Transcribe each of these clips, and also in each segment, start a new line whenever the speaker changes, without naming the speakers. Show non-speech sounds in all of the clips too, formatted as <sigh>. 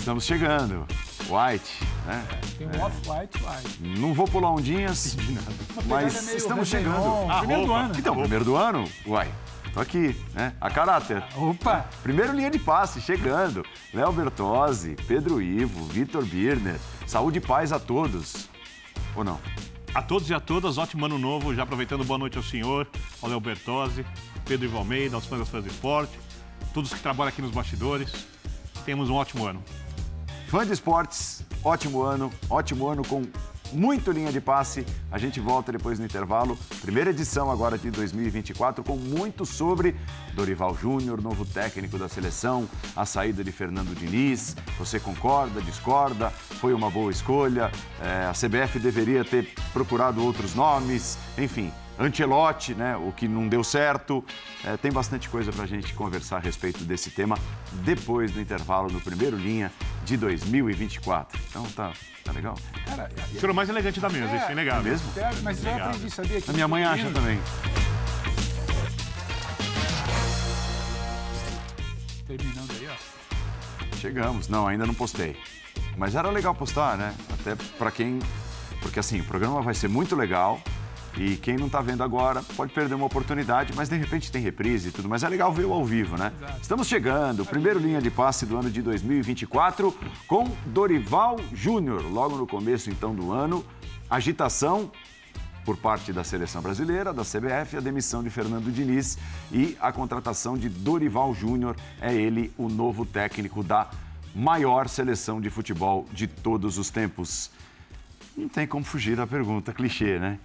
Estamos chegando. White, né?
Tem um off-white, white.
Não vou pular ondinhas, mas
meio
estamos chegando.
Ah, primeiro do ano.
Então, primeiro do ano, uai, tô aqui, né? A caráter.
Opa!
Primeiro linha de passe, chegando. Léo Bertozzi, Pedro Ivo, Vitor Birner. Saúde e paz a todos. Ou não?
A todos e a todas, ótimo ano novo. Já aproveitando, boa noite ao senhor, ao Léo Bertozzi, Pedro Ivo Almeida, aos fãs das fãs do esporte, todos que trabalham aqui nos bastidores. Temos um ótimo ano.
Fã de esportes, ótimo ano, ótimo ano com muito linha de passe. A gente volta depois no intervalo. Primeira edição agora de 2024 com muito sobre Dorival Júnior, novo técnico da seleção, a saída de Fernando Diniz. Você concorda, discorda? Foi uma boa escolha? É, a CBF deveria ter procurado outros nomes? Enfim, Ancelotti, né, o que não deu certo. É, tem bastante coisa para a gente conversar a respeito desse tema depois do intervalo no primeiro linha de 2024. Então tá, tá legal?
Cara,
senhor é o mais elegante da mesa, isso é inegável.
mesmo?
é, mas eu aprendi, sabia? Que
A minha mãe acha
menino-
também.
Terminando aí, ó.
Chegamos. Não, ainda não postei. Mas era legal postar, né? Até para quem. Porque assim, o programa vai ser muito legal. E quem não tá vendo agora pode perder uma oportunidade, mas de repente tem reprise e tudo. Mas é legal ver o ao vivo, né? Estamos chegando, primeiro linha de passe do ano de 2024 com Dorival Júnior. Logo no começo então do ano, agitação por parte da seleção brasileira, da CBF, a demissão de Fernando Diniz e a contratação de Dorival Júnior. É ele o novo técnico da maior seleção de futebol de todos os tempos. Não tem como fugir da pergunta clichê, né?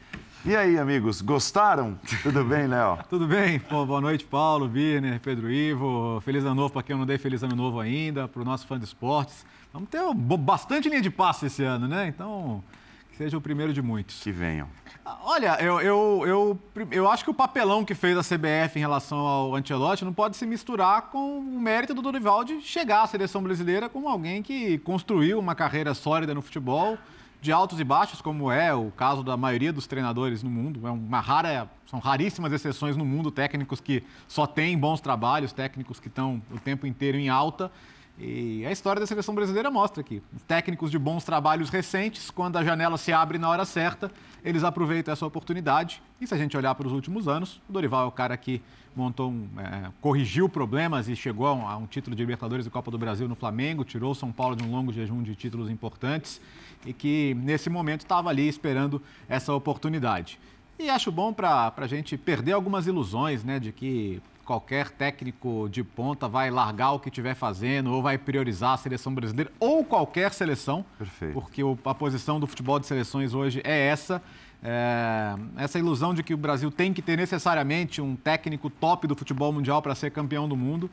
E aí, amigos, gostaram? <laughs> Tudo bem, Léo?
Tudo bem? Pô, boa noite, Paulo, Birner, Pedro Ivo. Feliz ano novo para quem eu não dei feliz ano novo ainda, para o nosso fã de esportes. Vamos ter bastante linha de passe esse ano, né? Então, que seja o primeiro de muitos.
Que venham.
Ah, Olha, eu, eu, eu, eu acho que o papelão que fez a CBF em relação ao Ancelotti não pode se misturar com o mérito do Dorival de chegar à seleção brasileira como alguém que construiu uma carreira sólida no futebol, de altos e baixos, como é o caso da maioria dos treinadores no mundo. É uma rara, são raríssimas exceções no mundo, técnicos que só têm bons trabalhos, técnicos que estão o tempo inteiro em alta. E a história da seleção brasileira mostra que os técnicos de bons trabalhos recentes, quando a janela se abre na hora certa, eles aproveitam essa oportunidade. E se a gente olhar para os últimos anos, o Dorival é o cara que montou, um, é, corrigiu problemas e chegou a um, título de Libertadores e Copa do Brasil no Flamengo, tirou São Paulo de um longo jejum de títulos importantes e que nesse momento estava ali esperando essa oportunidade. E acho bom para a gente perder algumas ilusões, né, de que qualquer técnico de ponta vai largar o que estiver fazendo ou vai priorizar a seleção brasileira ou qualquer seleção.
Perfeito.
Porque a posição do futebol de seleções hoje é essa. É, essa ilusão de que o Brasil tem que ter necessariamente um técnico top do futebol mundial para ser campeão do mundo,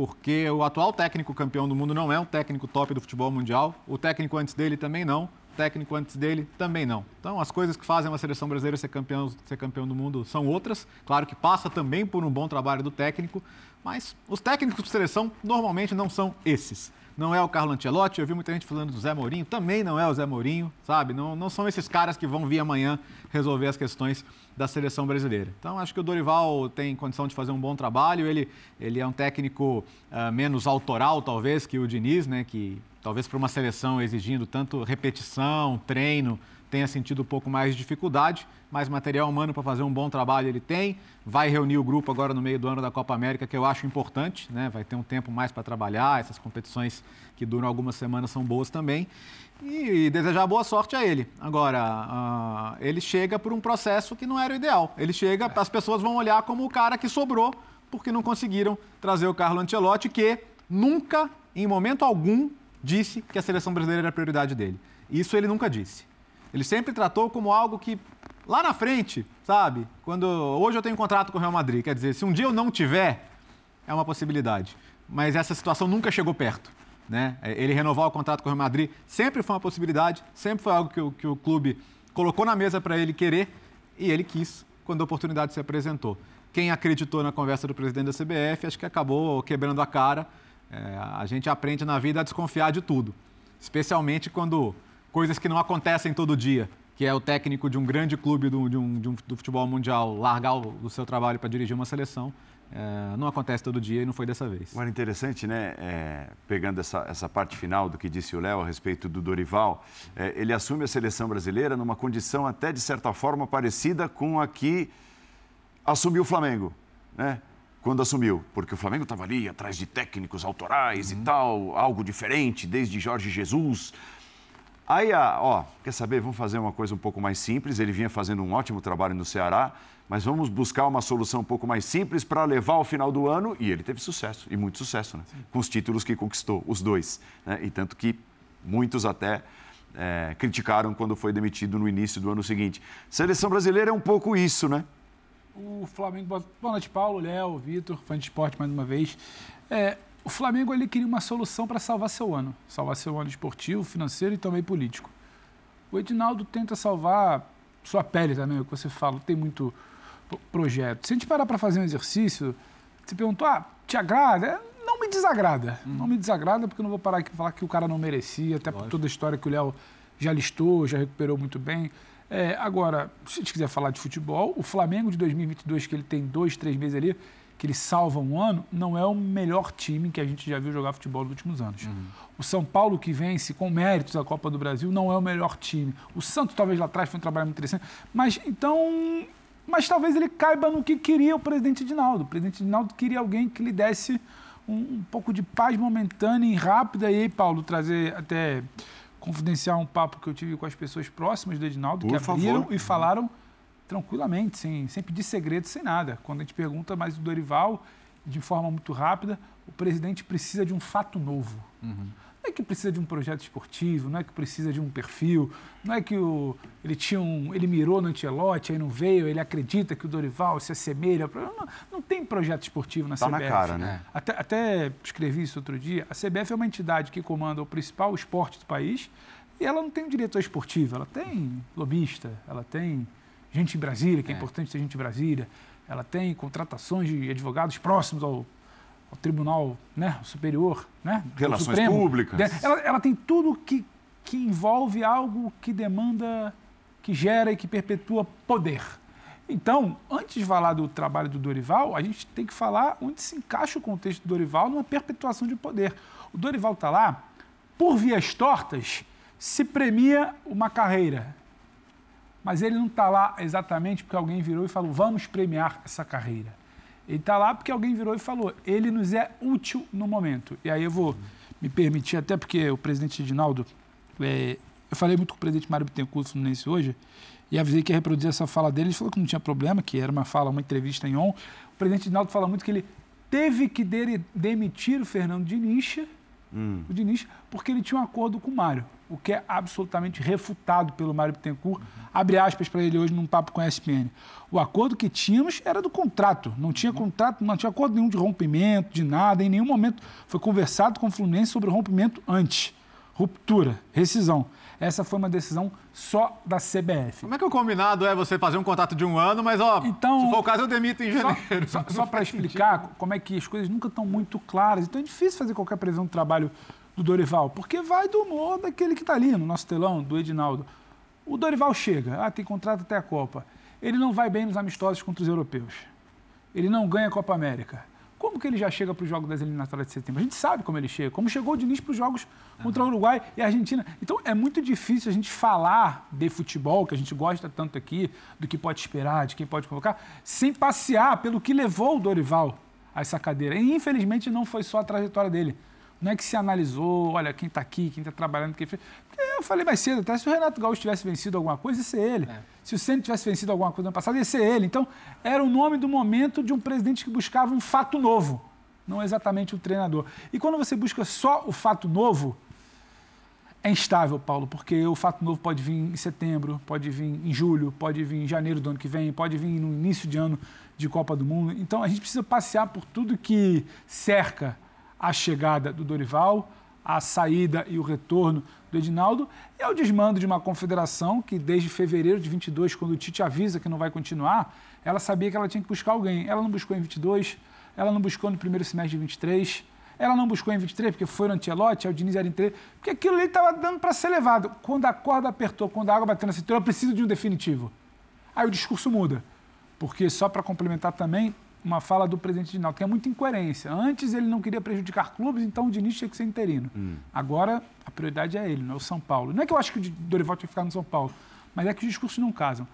porque o atual técnico campeão do mundo não é um técnico top do futebol mundial, o técnico antes dele também não, o técnico antes dele também não. Então, as coisas que fazem uma seleção brasileira ser campeão, ser campeão do mundo são outras. Claro que passa também por um bom trabalho do técnico, mas os técnicos de seleção normalmente não são esses. Não é o Carlo Ancelotti, eu vi muita gente falando do Zé Mourinho, também não é o Zé Mourinho, sabe? Não, não são esses caras que vão vir amanhã resolver as questões da seleção brasileira. Então, acho que o Dorival tem condição de fazer um bom trabalho. Ele, ele é um técnico ah, menos autoral, talvez, que o Diniz, né? Que talvez para uma seleção exigindo tanto repetição, treino, tenha sentido um pouco mais de dificuldade, mas material humano para fazer um bom trabalho ele tem. Vai reunir o grupo agora no meio do ano da Copa América, que eu acho importante, né? Vai ter um tempo mais para trabalhar. Essas competições que duram algumas semanas são boas também. E, desejar boa sorte a ele. Agora, ah, ele chega por um processo que não era o ideal. Ele chega, as pessoas vão olhar como o cara que sobrou, porque não conseguiram trazer o Carlo Ancelotti, que nunca, em momento algum, disse que a seleção brasileira era a prioridade dele. Isso ele nunca disse. Ele sempre tratou como algo que lá na frente, sabe? Quando hoje eu tenho um contrato com o Real Madrid, quer dizer, se um dia eu não tiver, é uma possibilidade. Mas essa situação nunca chegou perto. Né? Ele renovar o contrato com o Real Madrid sempre foi uma possibilidade, sempre foi algo que o, que o clube colocou na mesa para ele querer e ele quis quando a oportunidade se apresentou. Quem acreditou na conversa do presidente da CBF, acho que acabou quebrando a cara. É, a gente aprende na vida a desconfiar de tudo, especialmente quando coisas que não acontecem todo dia, que é o técnico de um grande clube do, de um, de um, do futebol mundial, largar o, o seu trabalho para dirigir uma seleção. É, não acontece todo dia e não foi dessa vez.
Agora, interessante, né? É, pegando essa, essa parte final do que disse o Léo a respeito do Dorival, é, ele assume a seleção brasileira numa condição até, de certa forma, parecida com a que assumiu o Flamengo, né? Quando assumiu, porque o Flamengo estava ali atrás de técnicos autorais uhum. e tal, algo diferente, desde Jorge Jesus. Aí, ó, quer saber? Vamos fazer uma coisa um pouco mais simples. Ele vinha fazendo um ótimo trabalho no Ceará mas vamos buscar uma solução um pouco mais simples para levar ao final do ano. E ele teve sucesso, e muito sucesso, né? com os títulos que conquistou, os dois. Né? E tanto que muitos até é, criticaram quando foi demitido no início do ano seguinte. Seleção brasileira é um pouco isso, né?
O Flamengo. Boa noite, Paulo, Léo, Vitor, fã de esporte mais uma vez. É, o Flamengo ele queria uma solução para salvar seu ano. Salvar seu ano esportivo, financeiro e também político. O Edinaldo tenta salvar sua pele também, é o que você fala. Tem muito projeto. Se a gente parar para fazer um exercício, você perguntou, ah, te agrada? É, não me desagrada. Hum. Não me desagrada porque eu não vou parar aqui e falar que o cara não merecia, até Lógico. por toda a história que o Léo já listou, já recuperou muito bem. É, agora, se a gente quiser falar de futebol, o Flamengo de 2022, que ele tem dois, três meses ali, que ele salva um ano, não é o melhor time que a gente já viu jogar futebol nos últimos anos. Uhum. O São Paulo, que vence com méritos a Copa do Brasil, não é o melhor time. O Santos, talvez lá atrás, foi um trabalho muito interessante. Mas, então, mas talvez ele caiba no que queria o presidente Dinaldo. O presidente Dinaldo queria alguém que lhe desse um, um pouco de paz momentânea e rápida. E aí, Paulo, trazer até confidenciar um papo que eu tive com as pessoas próximas do Edinaldo, Por que favor. abriram e falaram tranquilamente, sem, sem pedir segredo, sem nada. Quando a gente pergunta mais do Dorival, de forma muito rápida, o presidente precisa de um fato novo. Uhum. Não é que precisa de um projeto esportivo, não é que precisa de um perfil, não é que o, ele tinha um, ele mirou no Antelote, aí não veio, ele acredita que o Dorival se assemelha. Não, não tem projeto esportivo na
tá
CBF.
na cara, né?
Até, até escrevi isso outro dia. A CBF é uma entidade que comanda o principal esporte do país e ela não tem um diretor esportivo, ela tem lobista, ela tem gente em Brasília, que é, é importante ter gente em Brasília, ela tem contratações de advogados próximos ao ao Tribunal né, Superior, né,
Relações Supremo, Públicas.
Ela, ela, tem tudo que, que envolve algo que demanda, que gera e que perpetua poder. Então, antes de falar do trabalho do Dorival, a gente tem que falar onde se encaixa o contexto do Dorival numa perpetuação de poder. O Dorival está lá, por vias tortas, se premia uma carreira. Mas ele não está lá exatamente porque alguém virou e falou: vamos premiar essa carreira. Ele está lá porque alguém virou e falou, ele nos é útil no momento. E aí eu vou me permitir, até porque o presidente Edinaldo, é, eu falei muito com o presidente Mário Bittencourt do Fluminense hoje, e avisei que ia reproduzir essa fala dele, ele falou que não tinha problema, que era uma fala, uma entrevista em on. O presidente Edinaldo fala muito que ele teve que demitir o Fernando Diniz, hum. o Diniz, porque ele tinha um acordo com o Mário o que é absolutamente refutado pelo Mário Bittencourt. Uhum. Abre aspas para ele hoje num papo com a ESPN. O acordo que tínhamos era do contrato. Não tinha contrato, não tinha acordo nenhum de rompimento, de nada. Em nenhum momento foi conversado com o Fluminense sobre rompimento antes. Ruptura, rescisão. Essa foi uma decisão só da CBF.
Como é que o combinado é você fazer um contrato de um ano, mas, ó, então, se for o caso, eu demito em janeiro.
Só, <laughs> só, só para explicar como é que as coisas nunca estão muito claras. Então é difícil fazer qualquer previsão de trabalho do Dorival? Porque vai do humor daquele que está ali no nosso telão, do Edinaldo. O Dorival chega, ah, tem contrato até a Copa. Ele não vai bem nos amistosos contra os europeus. Ele não ganha a Copa América. Como que ele já chega para os jogos das eliminatórias de setembro? A gente sabe como ele chega. Como chegou o Diniz para os jogos contra o Uruguai e a Argentina. Então é muito difícil a gente falar de futebol, que a gente gosta tanto aqui, do que pode esperar, de quem pode colocar, sem passear pelo que levou o Dorival a essa cadeira. E infelizmente não foi só a trajetória dele. Não é que se analisou, olha, quem está aqui, quem está trabalhando, quem fez. Porque eu falei mais cedo, até se o Renato Gaúcho tivesse vencido alguma coisa, ia ser ele. É. Se o Centro tivesse vencido alguma coisa no passado, ia ser ele. Então, era o nome do momento de um presidente que buscava um fato novo, não exatamente o treinador. E quando você busca só o fato novo, é instável, Paulo, porque o fato novo pode vir em setembro, pode vir em julho, pode vir em janeiro do ano que vem, pode vir no início de ano de Copa do Mundo. Então, a gente precisa passear por tudo que cerca a chegada do Dorival, a saída e o retorno do Edinaldo e ao desmando de uma confederação que desde fevereiro de 22, quando o Tite avisa que não vai continuar, ela sabia que ela tinha que buscar alguém. Ela não buscou em 22, ela não buscou no primeiro semestre de 23, Ela não buscou em 23 porque foi no Antelote, o Diniz era em 3, porque aquilo ali estava dando para ser levado. Quando a corda apertou, quando a água bateu na cintura, eu preciso de um definitivo. Aí o discurso muda. Porque, só para complementar também, uma fala do presidente Dinaldo, que é muita incoerência. Antes ele não queria prejudicar clubes, então o Diniz tinha que ser interino. Hum. Agora a prioridade é ele, não é o São Paulo. Não é que eu acho que o Dorival tinha que ficar no São Paulo, mas é que os discursos não casam.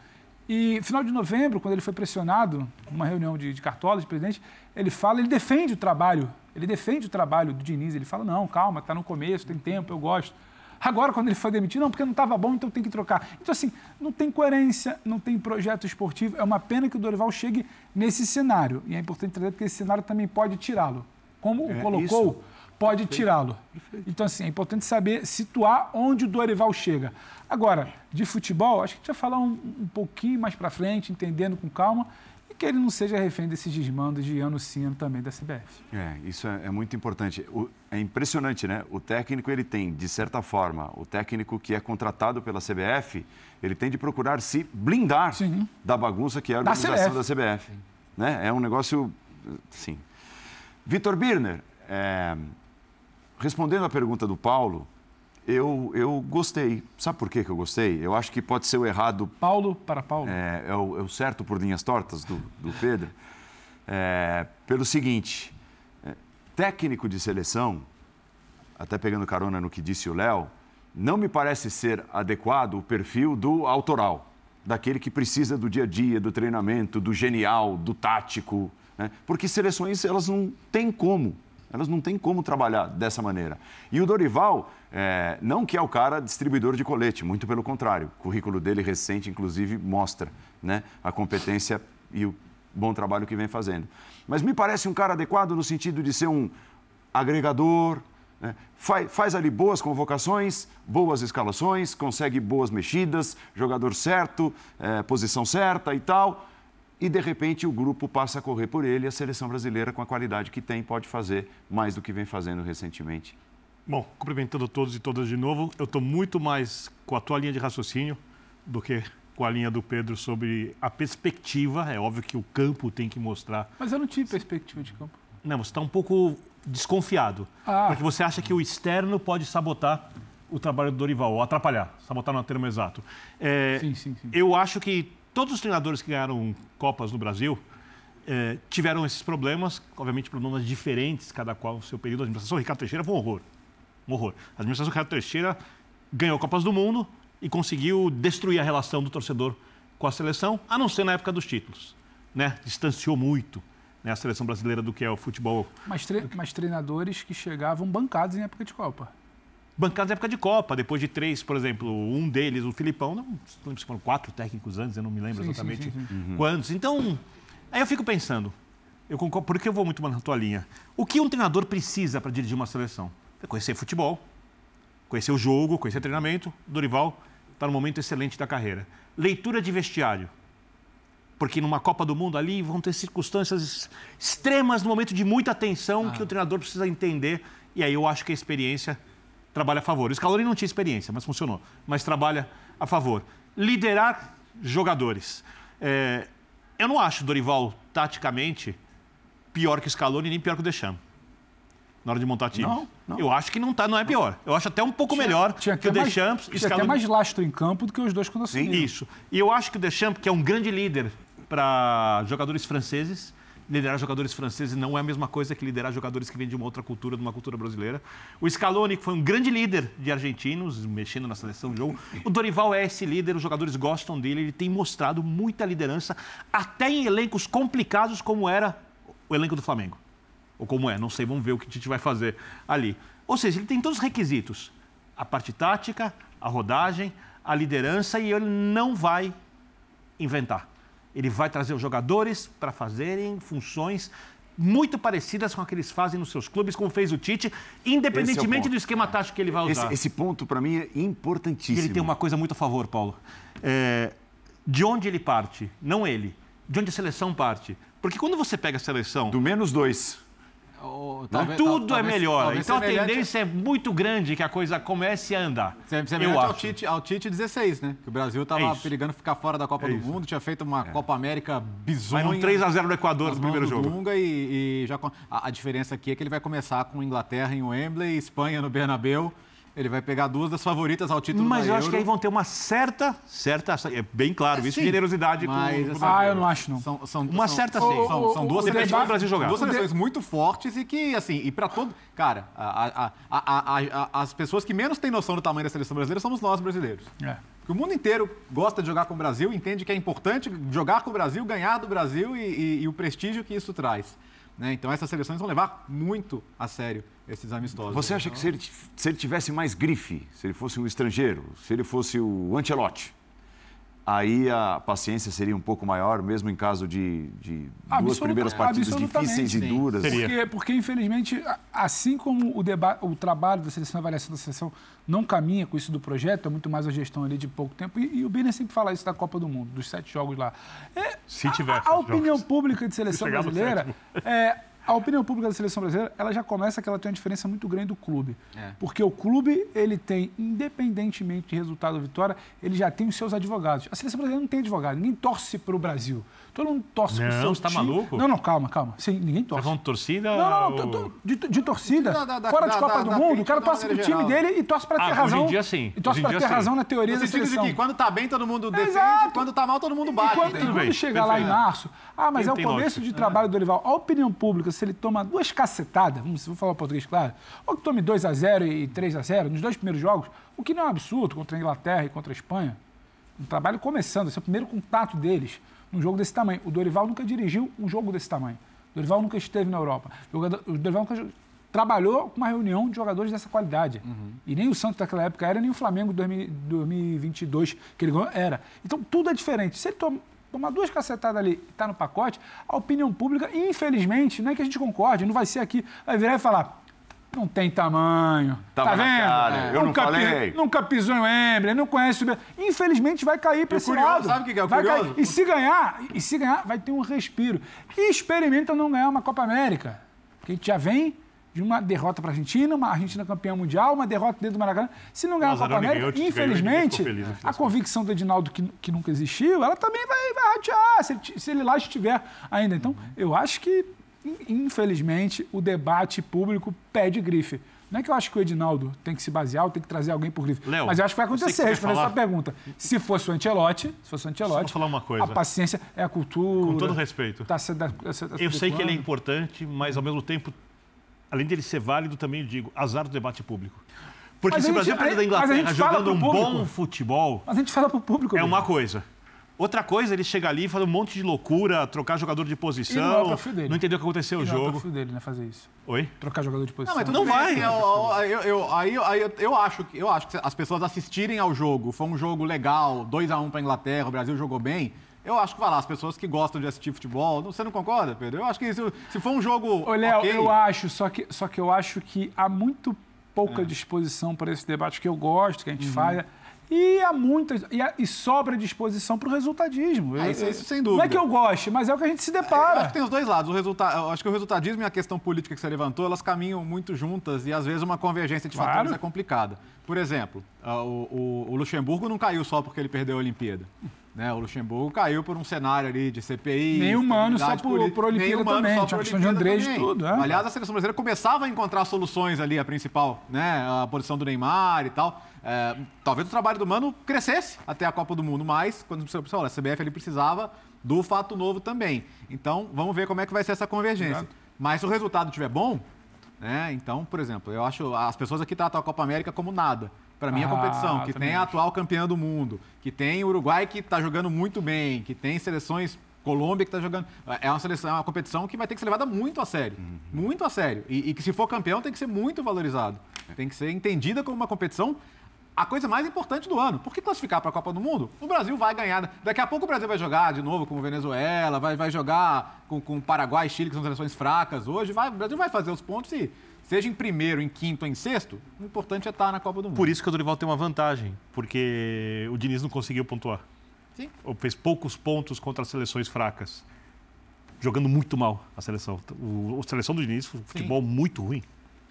E final de novembro, quando ele foi pressionado, numa reunião de, de cartola, de presidente, ele fala, ele defende o trabalho, ele defende o trabalho do Diniz, ele fala, não, calma, está no começo, tem tempo, eu gosto. Agora, quando ele foi demitido, não, porque não estava bom, então tem que trocar. Então, assim, não tem coerência, não tem projeto esportivo. É uma pena que o Dorival chegue nesse cenário. E é importante trazer porque esse cenário também pode tirá-lo. Como é, colocou, isso. pode tirá-lo. Então, assim, é importante saber situar onde o Dorival chega. Agora, de futebol, acho que a gente vai falar um, um pouquinho mais para frente, entendendo com calma que ele não seja refém desses desmandos de ano sim, ano também da CBF.
É, isso é, é muito importante. O, é impressionante, né? O técnico, ele tem, de certa forma, o técnico que é contratado pela CBF, ele tem de procurar se blindar sim. da bagunça que é a organização da CBF. Da CBF né? É um negócio, sim. Vitor Birner, é, respondendo à pergunta do Paulo, eu, eu gostei. Sabe por que eu gostei? Eu acho que pode ser o errado.
Paulo para Paulo.
É, é, o, é o, certo por linhas tortas do, do Pedro. É, pelo seguinte: é, técnico de seleção, até pegando carona no que disse o Léo, não me parece ser adequado o perfil do autoral, daquele que precisa do dia a dia, do treinamento, do genial, do tático. Né? Porque seleções, elas não têm como. Elas não têm como trabalhar dessa maneira. E o Dorival é, não que é o cara distribuidor de colete, muito pelo contrário. O currículo dele recente, inclusive, mostra né, a competência e o bom trabalho que vem fazendo. Mas me parece um cara adequado no sentido de ser um agregador, né, faz, faz ali boas convocações, boas escalações, consegue boas mexidas, jogador certo, é, posição certa e tal. E de repente o grupo passa a correr por ele e a seleção brasileira, com a qualidade que tem, pode fazer mais do que vem fazendo recentemente
Bom, cumprimentando todos e todas de novo, eu estou muito mais com a tua linha de raciocínio do que com a linha do Pedro sobre a perspectiva. É óbvio que o campo tem que mostrar.
Mas eu não tive perspectiva de campo.
Não, você está um pouco desconfiado. Ah. Porque você acha que o externo pode sabotar o trabalho do Dorival, ou atrapalhar, sabotar no termo exato. É, sim, sim, sim. Eu acho que todos os treinadores que ganharam Copas no Brasil é, tiveram esses problemas, obviamente problemas diferentes, cada qual o seu período. A administração Ricardo Teixeira foi um horror um horror. A administração Ricardo Teixeira ganhou Copas do Mundo e conseguiu destruir a relação do torcedor com a seleção, a não ser na época dos títulos. Né? Distanciou muito né, a seleção brasileira do que é o futebol.
Mas, tre mas treinadores que chegavam bancados em época de Copa.
Bancados em época de Copa, depois de três, por exemplo, um deles, o Filipão, não, não lembro se foram quatro técnicos antes, eu não me lembro sim, exatamente sim, sim, uhum. quantos. Então, aí eu fico pensando, eu concordo, por que eu vou muito na tua linha? O que um treinador precisa para dirigir uma seleção? Conhecer futebol, conhecer o jogo, conhecer treinamento. Dorival está no momento excelente da carreira. Leitura de vestiário. Porque numa Copa do Mundo ali vão ter circunstâncias extremas no momento de muita tensão ah. que o treinador precisa entender. E aí eu acho que a experiência trabalha a favor. O Scaloni não tinha experiência, mas funcionou. Mas trabalha a favor. Liderar jogadores. É, eu não acho Dorival, taticamente, pior que o Scaloni nem pior que o Deschamps na hora de montar time. Não, não. Eu acho que não, tá, não é pior. Eu acho até um pouco tinha, melhor tinha que o Deschamps.
Mais, tinha até mais lastro em campo do que os dois quando assumiram.
Isso. E eu acho que o Deschamps, que é um grande líder para jogadores franceses, liderar jogadores franceses não é a mesma coisa que liderar jogadores que vêm de uma outra cultura, de uma cultura brasileira. O Scaloni, que foi um grande líder de argentinos, mexendo na seleção de jogo. O Dorival é esse líder, os jogadores gostam dele, ele tem mostrado muita liderança, até em elencos complicados como era o elenco do Flamengo. Ou como é, não sei, vamos ver o que a gente vai fazer ali. Ou seja, ele tem todos os requisitos: a parte tática, a rodagem, a liderança e ele não vai inventar. Ele vai trazer os jogadores para fazerem funções muito parecidas com a que eles fazem nos seus clubes, como fez o Tite, independentemente é o do esquema tático que ele vai usar.
Esse, esse ponto, para mim, é importantíssimo.
E ele tem uma coisa muito a favor, Paulo. É, de onde ele parte, não ele, de onde a seleção parte. Porque quando você pega a seleção.
Do menos dois.
Oh, talvez, Tudo talvez, é melhor. Então a tendência é muito grande que a coisa comece a andar.
Semelhante ao. Tite, ao Tite 16, né? Que o Brasil estava é perigando ficar fora da Copa é do isso. Mundo, tinha feito uma é. Copa América bizonha.
Vai um 3x0 no Equador no primeiro jogo.
Dunga e, e já, a, a, diferença aqui é que ele vai começar com Inglaterra em Wembley, Espanha no Bernabéu ele vai pegar duas das favoritas ao título
Mas
eu
acho que aí vão ter uma certa, certa, é bem claro, é, isso, generosidade
mas, com, com Ah, eu não acho não.
São, são uma são, certa sim.
São, são duas seleções do Brasil jogar. Duas seleções muito fortes e que assim, e para todo, cara, a, a, a, as pessoas que menos têm noção do tamanho da seleção brasileira somos nós brasileiros. É. Porque o mundo inteiro gosta de jogar com o Brasil, entende que é importante jogar com o Brasil, ganhar do Brasil e, e, e o prestígio que isso traz. Né? Então essas seleções vão levar muito a sério esses amistosos.
Você acha que se ele, se ele tivesse mais grife, se ele fosse um estrangeiro, se ele fosse o Ancelotti, aí a paciência seria um pouco maior, mesmo em caso de, de duas primeiras partidas difíceis e duras.
Porque, porque, infelizmente, assim como o, debate, o trabalho da seleção, a avaliação da seleção não caminha com isso do projeto, é muito mais a gestão ali de pouco tempo. E, e o Biner sempre fala isso da Copa do Mundo, dos sete jogos lá. É,
Se tiver.
A, a opinião pública de seleção brasileira é a opinião pública da seleção brasileira, ela já começa que ela tem uma diferença muito grande do clube. É. Porque o clube, ele tem, independentemente de resultado ou vitória, ele já tem os seus advogados. A seleção brasileira não tem advogado, ninguém torce para o Brasil. Todo mundo torce
não,
pro
seu tá time. maluco?
Não, não, calma, calma. Sim, ninguém torce.
Tá falando torcida?
Não, não, ou... de, de, torcida. Da, da, Fora da, de Copa do Mundo, o cara torce pro time dele e torce para ter ah, razão.
Hoje em dia sim.
E torce para ter sim. razão na teoria
da
seleção.
Que quando tá bem, todo mundo defende. Exato. Quando tá mal, todo mundo bate.
E quando, e quando chegar lá em março, ah, mas é o começo de trabalho do Dorival. A opinião pública, se ele toma duas cacetadas, vamos, vou falar português claro, ou que tome 2 a 0 e 3 a 0 nos dois primeiros jogos, o que não é um absurdo contra a Inglaterra e contra a Espanha. Um trabalho começando, esse é o primeiro contato deles um jogo desse tamanho. O Dorival nunca dirigiu um jogo desse tamanho. O Dorival nunca esteve na Europa. O Dorival nunca trabalhou com uma reunião de jogadores dessa qualidade. Uhum. E nem o Santos daquela época era, nem o Flamengo de 2022 que ele ganhou era. Então tudo é diferente. Se ele toma, tomar duas cacetadas ali e está no pacote, a opinião pública, infelizmente, não é que a gente concorde, não vai ser aqui, vai virar e falar não tem tamanho. Tava tá vendo?
Cara, eu nunca não falei.
nunca pisou em Wembley, não conhece o... Infelizmente vai cair para esse
curioso,
lado.
Sabe o que é o vai curioso?
Cair. E se ganhar, e se ganhar, vai ter um respiro. E experimenta não ganhar uma Copa América. Porque a gente já vem de uma derrota para a Argentina, uma Argentina campeã mundial, uma derrota dentro do Maracanã. Se não ganhar a Copa América, infelizmente, feliz, a convicção do Edinaldo que, que nunca existiu, ela também vai, vai ratear, se ele, se ele lá estiver ainda. Então, eu acho que infelizmente, o debate público pede grife. Não é que eu acho que o Edinaldo tem que se basear ou tem que trazer alguém por grife. Leo, mas eu acho que vai acontecer, respondendo essa pergunta. Se fosse o Antelote, se fosse o Antelote,
falar uma coisa.
a paciência é a cultura.
Com todo respeito.
Tá
eu sei que ele é importante, mas ao mesmo tempo, além dele ser válido, também eu digo, azar do debate público. Porque mas se o Brasil perder da Inglaterra jogando um bom futebol.
Mas a gente fala para o público.
É uma coisa. Outra coisa, ele chega ali e fala um monte de loucura, trocar jogador de posição. E
não, é dele.
não entendeu o que aconteceu no jogo.
Não é dele, né, fazer isso.
Oi?
Trocar jogador de posição.
Não, mas não vai. Assim,
eu, eu, aí, eu, eu, acho, eu acho que as pessoas assistirem ao jogo, foi um jogo legal, 2x1 um para a Inglaterra, o Brasil jogou bem. Eu acho que vai lá, as pessoas que gostam de assistir futebol, você não concorda, Pedro? Eu acho que se, se for um jogo.
Ô, Léo, okay... eu acho, só que, só que eu acho que há muito pouca é. disposição para esse debate que eu gosto, que a gente uhum. faz e há muitas. E, há, e sobra disposição para o resultadismo.
É, isso, isso, sem dúvida.
Não é que eu goste, mas é o que a gente se depara.
Eu acho que tem os dois lados. O resulta... Eu acho que o resultadismo e a questão política que você levantou, elas caminham muito juntas e às vezes uma convergência de claro. fatores é complicada. Por exemplo, o, o, o Luxemburgo não caiu só porque ele perdeu a Olimpíada. Né? O Luxemburgo caiu por um cenário ali de CPI.
Nem humano só por, por Olimpíada também. Só por questão de Andrés de tudo. É.
Aliás, a seleção brasileira começava a encontrar soluções ali, a principal, né? A posição do Neymar e tal. É, talvez o trabalho do Mano crescesse até a Copa do Mundo, mas quando você olha, a CBF ali precisava do fato novo também. Então, vamos ver como é que vai ser essa convergência. Exato. Mas se o resultado estiver bom, né? Então, por exemplo, eu acho as pessoas aqui tratam a Copa América como nada. Para mim, é competição, que tem a atual campeã do mundo, que tem o Uruguai que está jogando muito bem, que tem seleções Colômbia que está jogando. É uma seleção, é uma competição que vai ter que ser levada muito a sério. Uhum. Muito a sério. E, e, que se for campeão tem que ser muito valorizado. Tem que ser entendida como uma competição. A coisa mais importante do ano. Por que classificar para a Copa do Mundo? O Brasil vai ganhar. Daqui a pouco o Brasil vai jogar de novo com Venezuela, vai, vai jogar com, com Paraguai e Chile, que são seleções fracas hoje. Vai, o Brasil vai fazer os pontos e seja em primeiro, em quinto ou em sexto, o importante é estar na Copa do Mundo.
Por isso que o Dorival tem uma vantagem, porque o Diniz não conseguiu pontuar. Sim. Ou fez poucos pontos contra as seleções fracas. jogando muito mal a seleção. O, a seleção do Diniz, futebol Sim. muito ruim.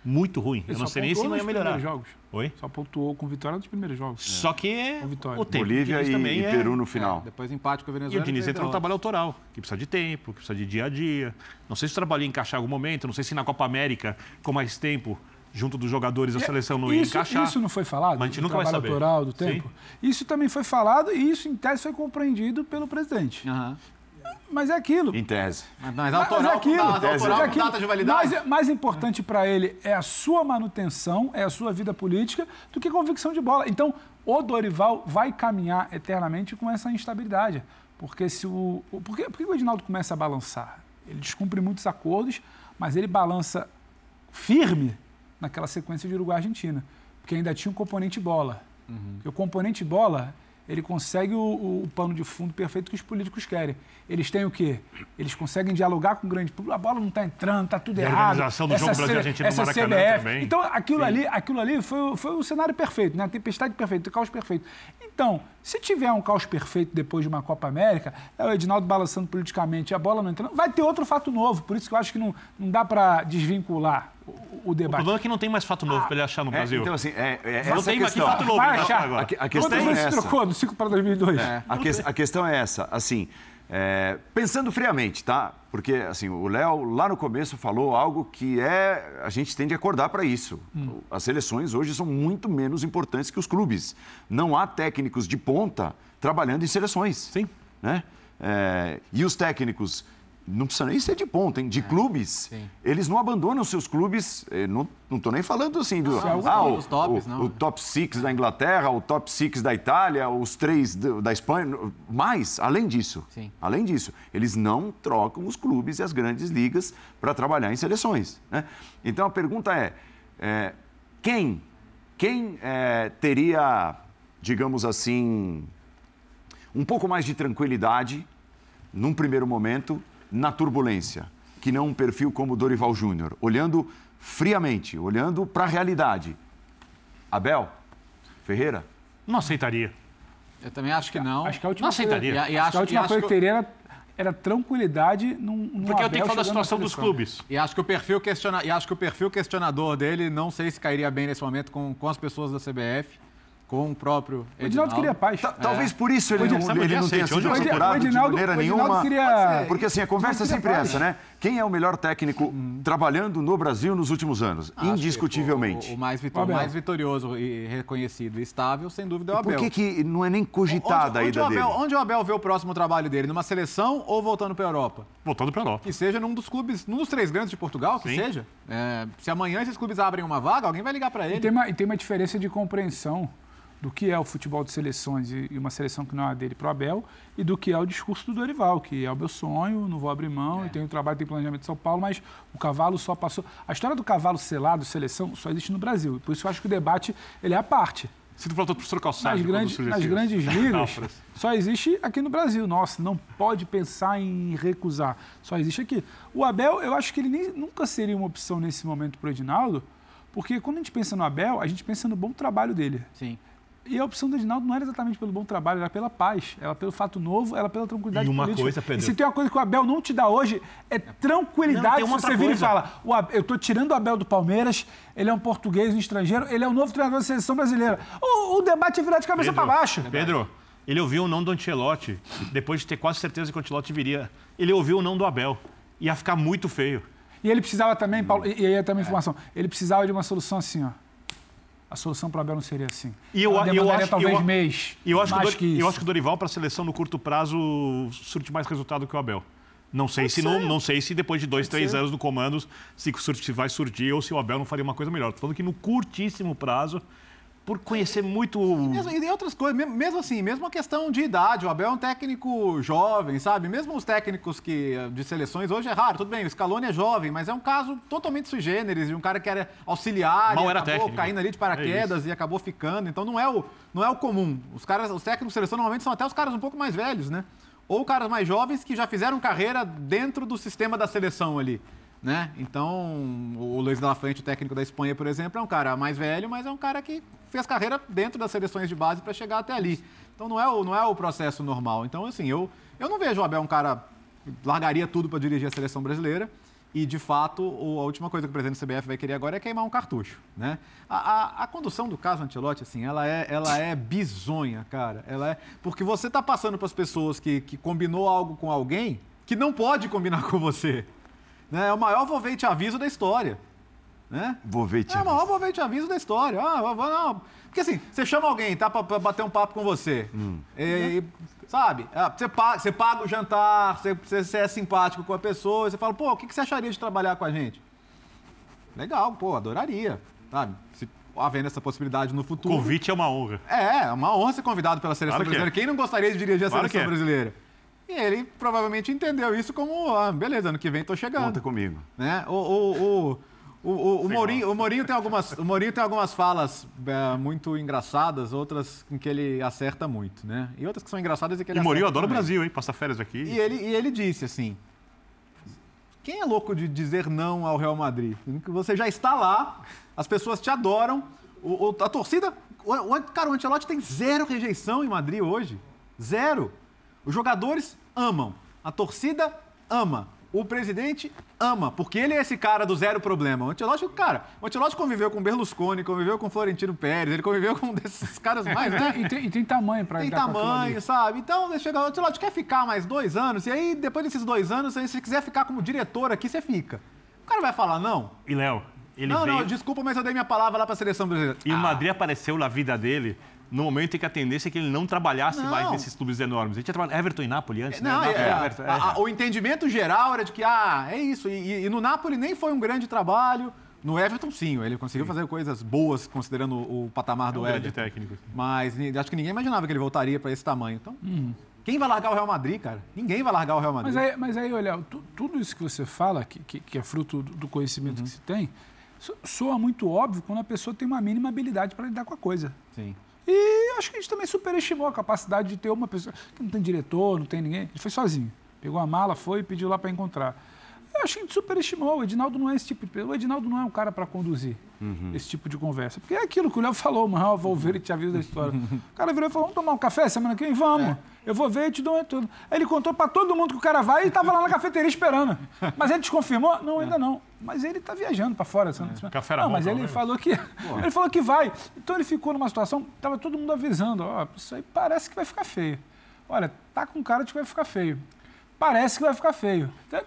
Muito ruim. Ele eu não sei nem se ia melhorar.
Jogos.
Oi?
Só pontuou com vitória nos primeiros jogos.
É. Só que
o tempo. Bolívia e, e é... Peru no final.
É, depois empate com a Venezuela.
E o Diniz entra no trabalho autoral, que precisa de tempo, que precisa de dia a dia. Não sei se o trabalho ia encaixar em algum momento, não sei se na Copa América, com mais tempo, junto dos jogadores da seleção não ia
isso,
encaixar.
Isso não foi falado?
Mas a gente nunca vai saber.
autoral do tempo? Sim. Isso também foi falado e isso, em tese, foi compreendido pelo presidente.
Uhum.
Mas é aquilo.
Em tese.
Mas, mas autoral, mas é aquilo. Data, autoral, é aquilo. data de validade.
Mais, mais importante para ele é a sua manutenção, é a sua vida política, do que convicção de bola. Então, o Dorival vai caminhar eternamente com essa instabilidade. Porque se o. Por que, por que o Edinaldo começa a balançar? Ele descumpre muitos acordos, mas ele balança firme naquela sequência de Uruguai-Argentina. Porque ainda tinha um componente bola. Uhum. o componente bola ele consegue o, o, o, pano de fundo perfeito que os políticos querem. Eles têm o quê? Eles conseguem dialogar com o grande público. A bola não está entrando, está tudo
e
errado.
A organização do essa jogo Brasil-Argentina no Maracanã CBF. também.
Então, aquilo ali, aquilo ali foi, foi o cenário perfeito, né? a tempestade perfeita, o caos perfeito. Então, se tiver um caos perfeito depois de uma Copa América, é o Edinaldo balançando politicamente, a bola não entrando, vai ter outro fato novo. Por isso que eu acho que não, não dá para desvincular o, o, debate. O
problema é que não tem mais fato novo ah, para ele achar no é, Brasil.
Então, assim, é, é
não tem
questão.
fato novo
vai achar
agora.
A, a questão é essa. trocou do 5 para 2002?
É. A, que, a questão é essa, assim, é, pensando friamente, tá? Porque assim, o Léo lá no começo falou algo que é a gente tem de acordar para isso. Hum. As seleções hoje são muito menos importantes que os clubes. Não há técnicos de ponta trabalhando em seleções.
Sim.
Né? É, e os técnicos não precisa nem ser de ponta, hein? De é, clubes. Sim. Eles não abandonam seus clubes. Eh, não estou nem falando assim do.
Não, ah, o, tops,
o, o, top six da Inglaterra, o top six da Itália, os três da Espanha. Mais, além disso. Sim. Além disso, eles não trocam os clubes e as grandes ligas para trabalhar em seleções. Né? Então a pergunta é, é quem, quem é, teria, digamos assim, um pouco mais de tranquilidade num primeiro momento na turbulência, que não um perfil como Dorival Júnior, olhando friamente, olhando para a realidade. Abel Ferreira?
Não aceitaria.
Eu também acho que não.
Acho que a última
não aceitaria.
Coisa, e, e acho, que a última coisa que teria era, era tranquilidade num, num
Porque
Abel
eu tenho que falar da situação dos clubes.
E acho que o perfil questiona, e acho que o perfil questionador dele não sei se cairia bem nesse momento com, com as pessoas da CBF com o próprio Edinaldo. O
Edinaldo queria paz.
É. Talvez por isso ele, não, ele não tenha sido procurado de maneira nenhuma.
Queria...
Porque assim, a conversa é sempre paz. essa, né? Quem é o melhor técnico hum. trabalhando no Brasil nos últimos anos? Acho Indiscutivelmente.
O, o, mais vitor, mais vitorioso e reconhecido e estável, sem dúvida, é o Abel.
Por que, que não é nem cogitada onde, a ida
onde
dele?
Onde o Abel vê o próximo trabalho dele? Numa seleção ou voltando para a Europa?
Voltando para a Europa.
Que seja num dos clubes, num dos três grandes de Portugal, que Sim. seja. É, se amanhã esses clubes abrem uma vaga, alguém vai ligar para ele.
E tem, uma, e tem uma diferença de compreensão do que é o futebol de seleções e uma seleção que não é dele para o Abel e do que é o discurso do Dorival, que é o meu sonho, não vou abrir mão, é. e tenho trabalho, tenho planejamento de São Paulo, mas o cavalo só passou. A história do cavalo selado, seleção, só existe no Brasil. Por isso eu acho que o debate ele é a parte.
Se tu falou do professor Calçado,
nas grandes, nas grandes <laughs> ligas, só existe aqui no Brasil. Nossa, não pode pensar em recusar. Só existe aqui. O Abel, eu acho que ele nem, nunca seria uma opção nesse momento para o Edinaldo, porque quando a gente pensa no Abel, a gente pensa no bom trabalho dele.
Sim.
E a opção do Edinaldo não era exatamente pelo bom trabalho, era pela paz, era pelo fato novo, era pela tranquilidade
e uma
política.
Coisa, Pedro...
E se tem uma coisa que o Abel não te dá hoje, é tranquilidade não, se você vir e fala, eu estou tirando o Abel do Palmeiras, ele é um português, um estrangeiro, ele é o novo treinador da seleção brasileira. O, o debate é virar de cabeça para baixo.
Pedro, ele ouviu o não do Ancelotti, depois de ter quase certeza que o Ancelotti viria. Ele ouviu o não do Abel. Ia ficar muito feio.
E ele precisava também, Paulo, e aí também é. informação, ele precisava de uma solução assim, ó a solução para o Abel não seria assim.
E eu, eu acho,
talvez
eu,
mês.
Eu acho, mais que, que eu acho que o Dorival, para a seleção no curto prazo, surte mais resultado que o Abel. Não sei, se não, não sei se depois de dois, Pode três ser. anos no comando, se, se vai surtir ou se o Abel não faria uma coisa melhor. Estou falando que no curtíssimo prazo, por conhecer muito. E,
mesmo, e outras coisas, mesmo assim, mesmo a questão de idade, o Abel é um técnico jovem, sabe? Mesmo os técnicos que, de seleções hoje é raro, tudo bem, o Scaloni é jovem, mas é um caso totalmente sui generis, de um cara que era auxiliar
Mal era
acabou
técnico.
caindo ali de paraquedas é e acabou ficando. Então não é o, não é o comum. Os caras, os técnicos de seleção normalmente são até os caras um pouco mais velhos, né? Ou caras mais jovens que já fizeram carreira dentro do sistema da seleção ali. Né? Então, o Luiz de la Frente, o técnico da Espanha, por exemplo, é um cara mais velho, mas é um cara que fez carreira dentro das seleções de base para chegar até ali. Então, não é, o, não é o processo normal. Então, assim, eu, eu não vejo o Abel um cara largaria tudo para dirigir a seleção brasileira. E, de fato, a última coisa que o presidente do CBF vai querer agora é queimar um cartucho. Né? A, a, a condução do caso Antelote, assim, ela é, ela é bizonha, cara. Ela é... Porque você está passando para as pessoas que, que combinou algo com alguém que não pode combinar com você. Né? É o maior volvente aviso da história. Né?
Volvente
É o maior volvente aviso da história. Ah, não. Porque assim, você chama alguém, tá, para bater um papo com você. Hum. E, sabe? É, você paga, você paga o jantar, você, você, é simpático com a pessoa, você fala, pô, o que você acharia de trabalhar com a gente? Legal, pô, adoraria. Sabe? Se havendo essa possibilidade no futuro.
Convite é uma honra.
É, é uma honra ser convidado pela seleção claro brasileira. É. Quem não gostaria de dirigir a claro seleção é. brasileira? E ele provavelmente entendeu isso como, ah, beleza, ano que vem tô chegando.
Conta comigo.
Né? O, o, o, o, o, o, Mourinho, o, Mourinho, tem algumas, o Mourinho tem algumas falas é, muito engraçadas, outras em que ele acerta muito, né? E outras que são engraçadas e que ele
E
o
Mourinho adora o Brasil, hein? Passa férias aqui.
E ele, e ele disse assim, quem é louco de dizer não ao Real Madrid? Você já está lá, as pessoas te adoram, o, a torcida... O, cara, o Ancelotti tem zero rejeição em Madrid hoje. Zero. Os jogadores amam, a torcida ama, o presidente ama, porque ele é esse cara do zero problema. O Ancelotti, cara, o Ancelotti conviveu com Berlusconi, conviveu com Florentino Pérez, ele conviveu com um desses caras mais, né?
e, tem, e tem tamanho para
Tem tamanho, sabe? Então, chega, o Ancelotti quer ficar mais dois anos, e aí, depois desses dois anos, se você quiser ficar como diretor aqui, você fica. O cara vai falar não?
E, Léo, ele
Não,
veio...
não, desculpa, mas eu dei minha palavra lá para a seleção brasileira.
E ah. o Madrid apareceu na vida dele no momento em que a tendência é que ele não trabalhasse não. mais nesses clubes enormes. Ele tinha trabalhado Everton e Napoli antes,
não,
né?
É, Everton, é. A, o entendimento geral era de que, ah, é isso. E, e, no Napoli nem foi um grande trabalho. No Everton, sim, ele conseguiu sim. fazer coisas boas, considerando o, patamar do é um Everton.
técnico.
Mas acho que ninguém imaginava que ele voltaria para esse tamanho. Então, hum. quem vai largar o Real Madrid, cara? Ninguém vai largar o Real Madrid.
Mas aí, mas aí olha, tudo isso que você fala, que, que, que é fruto do conhecimento uhum. que se tem, soa muito óbvio quando a pessoa tem uma mínima habilidade para lidar com a coisa.
Sim.
E acho que a gente também superestimou a capacidade de ter uma pessoa que não tem diretor, não tem ninguém. Ele foi sozinho. Pegou a mala, foi e pediu lá para encontrar. Eu acho que a gente superestimou. O Edinaldo não é esse tipo de O Edinaldo não é um cara para conduzir uhum. esse tipo de conversa. Porque é aquilo que o Léo falou, mano, vou ver e te aviso da história. <laughs> o cara virou e falou: vamos tomar um café semana que vem? Vamos. É. Eu vou ver e te dou tudo. Aí ele contou para todo mundo que o cara vai e estava lá na cafeteria esperando. Mas ele desconfirmou? Não, ainda não. Mas ele está viajando para fora. É.
Café era
não,
bom,
mas ele falou que ele falou que vai. Então ele ficou numa situação, estava todo mundo avisando, ó, oh, isso aí parece que vai ficar feio. Olha, tá com cara de que vai ficar feio. Parece que vai ficar feio. Então,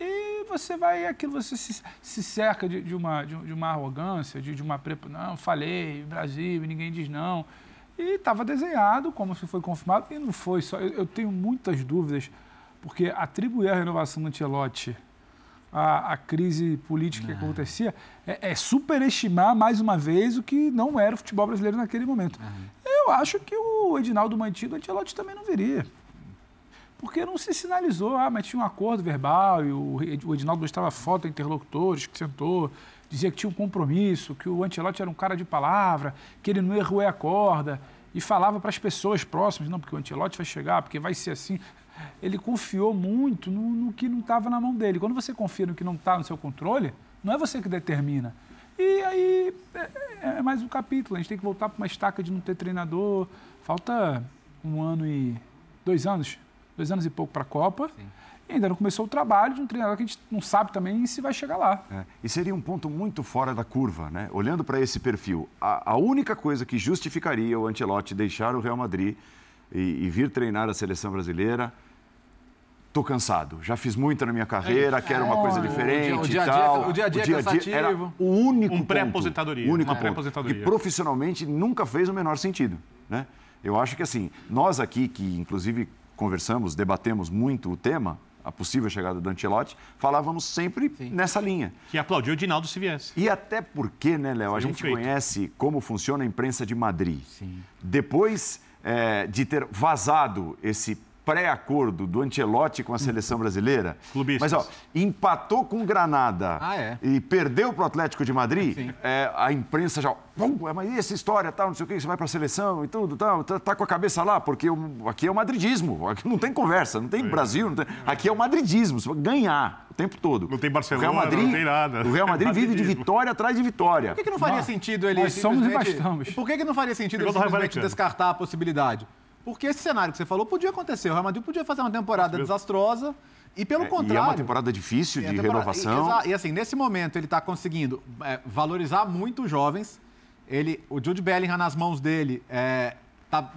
e você vai, aquilo, você se, se cerca de, de, uma, de, de, uma arrogância, de, de uma prepa. Não, falei, Brasil, ninguém diz não. E estava desenhado, como se foi confirmado, e não foi só. Eu, eu, tenho muitas dúvidas, porque atribuir a renovação do Antelote à, à crise política não. que acontecia é, é, superestimar, mais uma vez, o que não era o futebol brasileiro naquele momento. Uhum. Eu acho que o Edinaldo mantido, o Antelote também não viria porque não se sinalizou, ah, mas tinha um acordo verbal e o, Edinaldo mostrava foto de interlocutores que sentou, dizia que tinha um compromisso, que o Antelote era um cara de palavra, que ele não errou a corda, e falava para as pessoas próximas, não, porque o Antelote vai chegar, porque vai ser assim. Ele confiou muito no, no que não estava na mão dele. Quando você confia no que não está no seu controle, não é você que determina. E aí é, é mais um capítulo, a gente tem que voltar para uma estaca de não ter treinador. Falta um ano e dois anos dois anos e pouco para a Copa. Sim. E ainda não começou o trabalho de um treinador que a gente não sabe também se vai chegar lá.
É. E seria um ponto muito fora da curva, né? Olhando para esse perfil, a, a, única coisa que justificaria o Ancelotti deixar o Real Madrid e, e vir treinar a seleção brasileira Tô cansado, já fiz muito na minha carreira, é, quero uma coisa diferente o dia, o dia,
tal. O dia a dia, o dia, -a -dia era
o único
um pré-aposentadoria,
único pré ponto, que profissionalmente nunca fez o menor sentido, né? Eu acho que assim, nós aqui que inclusive conversamos, debatemos muito o tema, a possível chegada do Ancelotti, falávamos sempre Sim. nessa linha.
Que aplaudiu o Dinaldo se viesse.
E até porque, né, Léo, a gente feito. conhece como funciona a imprensa de Madrid. Sim. Depois é, de ter vazado esse pré-acordo do Ancelotti com a seleção brasileira. <laughs>
Clubistas.
Mas, ó, empatou com Granada
ah, é?
e perdeu para o Atlético de Madrid, é, a imprensa já. Mas e essa história, tal, não sei o que, você vai para a seleção e tudo, tal, tá, tá, com a cabeça lá, porque aqui é o madridismo, aqui não tem conversa, não tem é. Brasil, não tem, aqui é o madridismo, você vai ganhar o tempo todo.
Não tem Barcelona, Madrid, não tem nada.
O Real Madrid <laughs> vive de vitória atrás de vitória.
Por que, que não faria Mas, sentido ele
nós somos e bastamos.
Por que, que não faria sentido ele simplesmente descartar a possibilidade? Porque esse cenário que você falou podia acontecer. O Real Madrid podia fazer uma temporada desastrosa e, pelo
É,
contrário...
E é uma temporada difícil
É,
de
temporada-
renovação.
E, e, assim, nesse momento ele está conseguindo é, valorizar muito os jovens. Ele, o Jude Bellingham nas mãos dele, é, tá-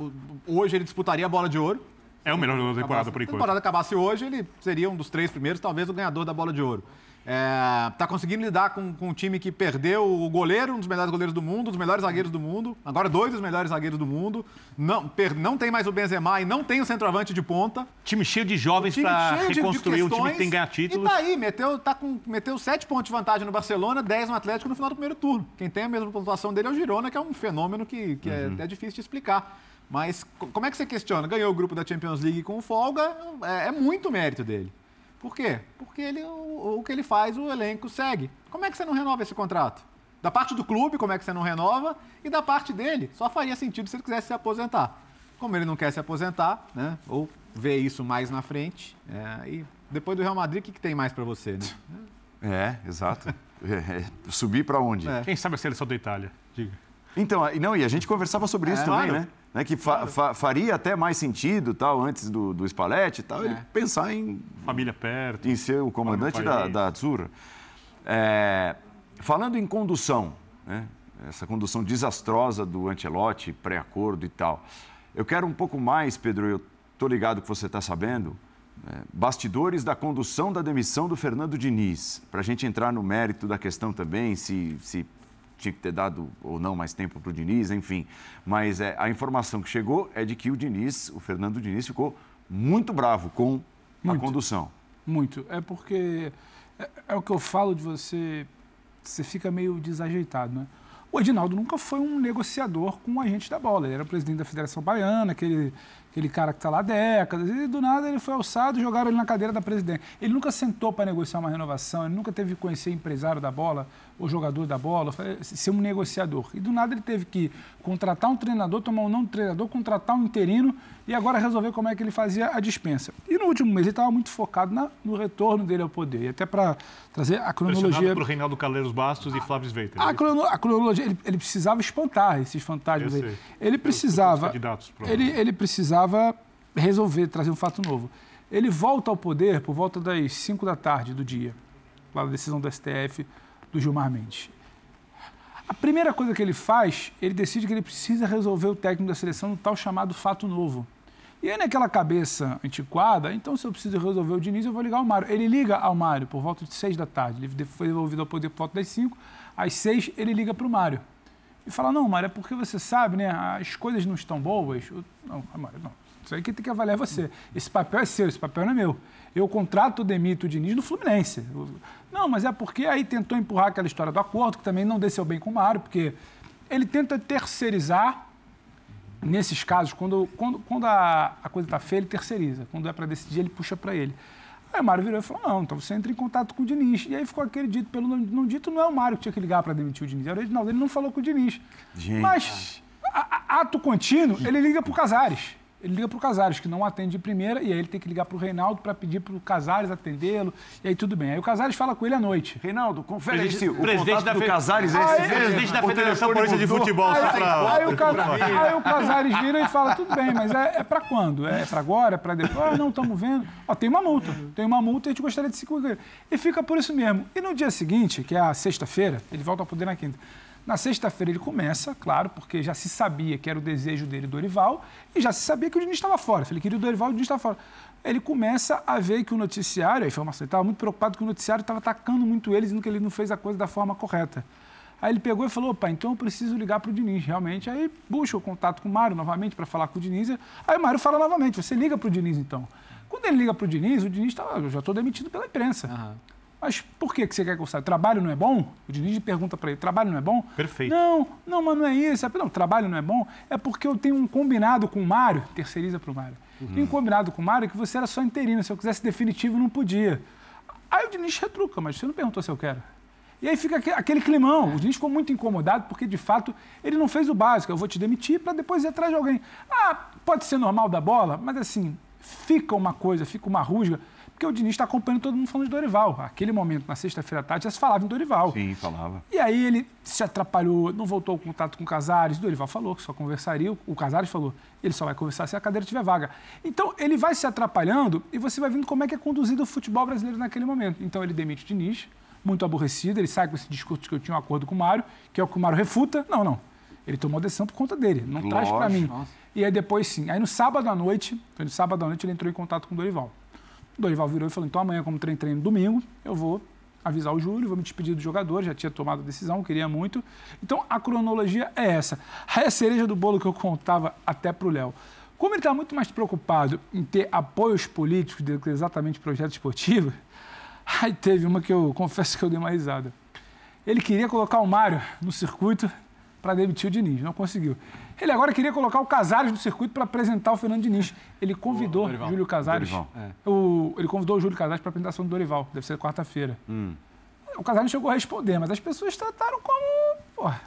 hoje ele disputaria a bola de ouro.
É o melhor jogador da temporada,
Acabasse-
por
Se a
enquanto.
temporada acabasse hoje, ele seria um dos três primeiros, talvez o ganhador da bola de ouro. Está conseguindo lidar com, com um time que perdeu o goleiro, um dos melhores goleiros do mundo, um dos melhores zagueiros do mundo, agora dois dos melhores zagueiros do mundo. Não, per- não tem mais o Benzema e não tem o centroavante de ponta.
Time cheio de jovens para
cheio de- de
reconstruir um time que tem que ganhar títulos.
E tá aí, meteu, tá com, meteu sete pontos de vantagem no Barcelona, 10 no Atlético no final do primeiro turno. Quem tem a mesma pontuação dele é o Girona, que é um fenômeno que, que é, é difícil de explicar. Mas co- como é que você questiona? Ganhou o grupo da Champions League com folga, é, é muito mérito dele. Por quê? Porque ele, o, o que ele faz, o elenco segue. Como é que você não renova esse contrato? Da parte do clube, como é que você não renova? E da parte dele, só faria sentido se ele quisesse se aposentar. Como ele não quer se aposentar, né? Ou ver isso mais na frente. é, e depois do Real Madrid, o que, que tem mais para você, né? <laughs>
É, exato. É, é, subir para onde?
É.
Quem sabe a seleção da Itália? Diga.
Então, e não, e a gente conversava sobre isso
É,
também,
claro.
né? Né, Que fa- fa- faria até mais sentido, tal, antes do, do Spalletti e tal, ele
É.
pensar em,
Família perto.
em ser o comandante da, da Azzurra. É, falando em condução, né? essa condução desastrosa do Ancelotti, pré-acordo e tal, eu quero um pouco mais, Pedro, eu estou ligado que você está sabendo, é, bastidores da condução da demissão do Fernando Diniz, para a gente entrar no mérito da questão também, se, se tinha que ter dado ou não mais tempo para o Diniz, enfim. Mas é, a informação que chegou é de que o Diniz, o Fernando Diniz, ficou muito bravo com a
Muito.
condução.
Muito. É porque é, é o que eu falo de você, você fica meio desajeitado, né? O Edinaldo nunca foi um negociador com o agente da bola. Ele era o presidente da Federação Baiana, aquele, aquele cara que está lá há décadas, e do nada ele foi alçado e jogaram ele na cadeira da presidente. Ele nunca sentou para negociar uma renovação, ele nunca teve que conhecer empresário da bola, ou jogador da bola, ser um negociador. E do nada ele teve que contratar um treinador, tomar um não do treinador, contratar um interino e agora resolver como é que ele fazia a dispensa. E no último mês ele estava muito focado na- no retorno dele ao poder. E até para trazer a cronologia.
Pressionado por Reinaldo Calheiros Bastos e Flávio Sveiter.
A, crono- a cronologia, ele, ele precisava espantar esses fantasmas aí. Ele precisava. Ele, ele precisava resolver, trazer um fato novo. Ele volta ao poder por volta das 5 da tarde do dia, lá da decisão do STF do Gilmar Mendes. A primeira coisa que ele faz, ele decide que ele precisa resolver o técnico da seleção no tal chamado fato novo. E aí, naquela cabeça antiquada, então se eu preciso resolver o Diniz, eu vou ligar ao Mário. Ele liga ao Mário por volta de 6 da tarde. Ele foi devolvido ao poder por volta das 5. Às 6, ele liga para o Mário. E fala, não, Mário, é porque você sabe, né? As coisas não estão boas. Eu, não, Mário, não. Isso aí quem tem que avaliar é você. Esse papel é seu, esse papel não é meu. Eu contrato demito o Diniz no Fluminense. Não, mas é porque aí tentou empurrar aquela história do acordo, que também não desceu bem com o Mário, porque ele tenta terceirizar nesses casos, quando, quando, quando a, a coisa está feia, ele terceiriza. Quando é para decidir, ele puxa para ele. Aí o Mário virou e falou: não, então você entra em contato com o Diniz. E aí ficou aquele dito pelo não, não dito, não é o Mário que tinha que ligar para demitir o Diniz, era o Edinaldo. Ele não falou com o Diniz.
Gente.
Mas, a- a- ato contínuo, ele liga para o Casares. Ele liga para o Casares, que não atende de primeira, e aí ele tem que ligar para o Reinaldo para pedir para o Casares atendê-lo. E aí tudo bem. Aí o Casares fala com ele à noite.
Reinaldo, confere aí
Presidente-
se o
presidente da
do
fe-
Casares é
Ah,
esse
é?
Presidente da
O
Federação Paulista de. Futebol,
Aí,
só pra...
aí o, Ca- aí o Casares vira e fala, tudo bem, mas é, é para quando? É para agora? É para depois? Ah, não, estamos vendo. Ó, tem uma multa. Tem uma multa e a gente gostaria de se. E fica por isso mesmo. E no dia seguinte, que é a sexta-feira, ele volta ao poder na quinta. Na sexta-feira ele começa, claro, porque já se sabia que era o desejo dele, Dorival, e já se sabia que o Diniz estava fora. Ele queria o Dorival, o Diniz estava fora. Ele começa a ver que o noticiário, a informação, ele estava muito preocupado que o noticiário estava atacando muito ele, dizendo que ele não fez a coisa da forma correta. Aí ele pegou e falou, opa, então eu preciso ligar para o Diniz, realmente. Aí busca o contato com o Mário novamente para falar com o Diniz. Aí o Mário fala novamente, você liga para o Diniz então. Quando ele liga para o Diniz, o Diniz eu já estou demitido pela imprensa. Mas por que, que você quer que eu saia? Trabalho não é bom? O Diniz pergunta para ele, trabalho não é bom?
Perfeito.
Não, não, mas não é isso. É, não, trabalho não é bom. É porque eu tenho um combinado com o Mário, terceiriza para o Mário. Tem um combinado com o Mário que você era só interino, se eu quisesse definitivo não podia. Aí o Diniz retruca, mas você não perguntou se eu quero. E aí fica aque- aquele climão. O Diniz ficou muito incomodado porque, de fato, ele não fez o básico. Eu vou te demitir para depois ir atrás de alguém. Ah, pode ser normal da bola, mas assim, fica uma coisa, fica uma rusga. Porque o Diniz está acompanhando todo mundo falando de Dorival. Aquele momento, na sexta-feira à tarde, já se falava em Dorival.
Sim, falava.
E aí ele se atrapalhou, não voltou ao contato com o Casares. Dorival falou que só conversaria. O Casares falou, ele só vai conversar se a cadeira tiver vaga. Então, ele vai se atrapalhando e você vai vendo como é que é conduzido o futebol brasileiro naquele momento. Então, ele demite o Diniz, muito aborrecido, ele sai com esse discurso de que eu tinha um acordo com o Mário, que é o que o Mário refuta. Não, não. Ele tomou a decisão por conta dele, não traz para mim. Nossa. E aí depois sim. Aí no sábado à noite, no sábado à noite ele entrou em contato com o Dorival. Dorival virou e falou: então amanhã, como treino treino domingo, eu vou avisar o Júlio, vou me despedir do jogador, já tinha tomado a decisão, queria muito. Então a cronologia é essa. Aí a cereja do bolo que eu contava até para o Léo. Como ele está muito mais preocupado em ter apoios políticos do que exatamente projeto esportivo, <laughs> aí teve uma que eu confesso que eu dei uma risada. Ele queria colocar o Mário no circuito para demitir o Diniz, não conseguiu. Ele agora queria colocar o Casares no circuito para apresentar o Fernando Diniz. Ele convidou o Júlio Casares. É. O, ele convidou o Júlio Casares para a apresentação do Dorival. Deve ser quarta-feira. Hum. O Casares chegou a responder, mas as pessoas trataram como. Porra.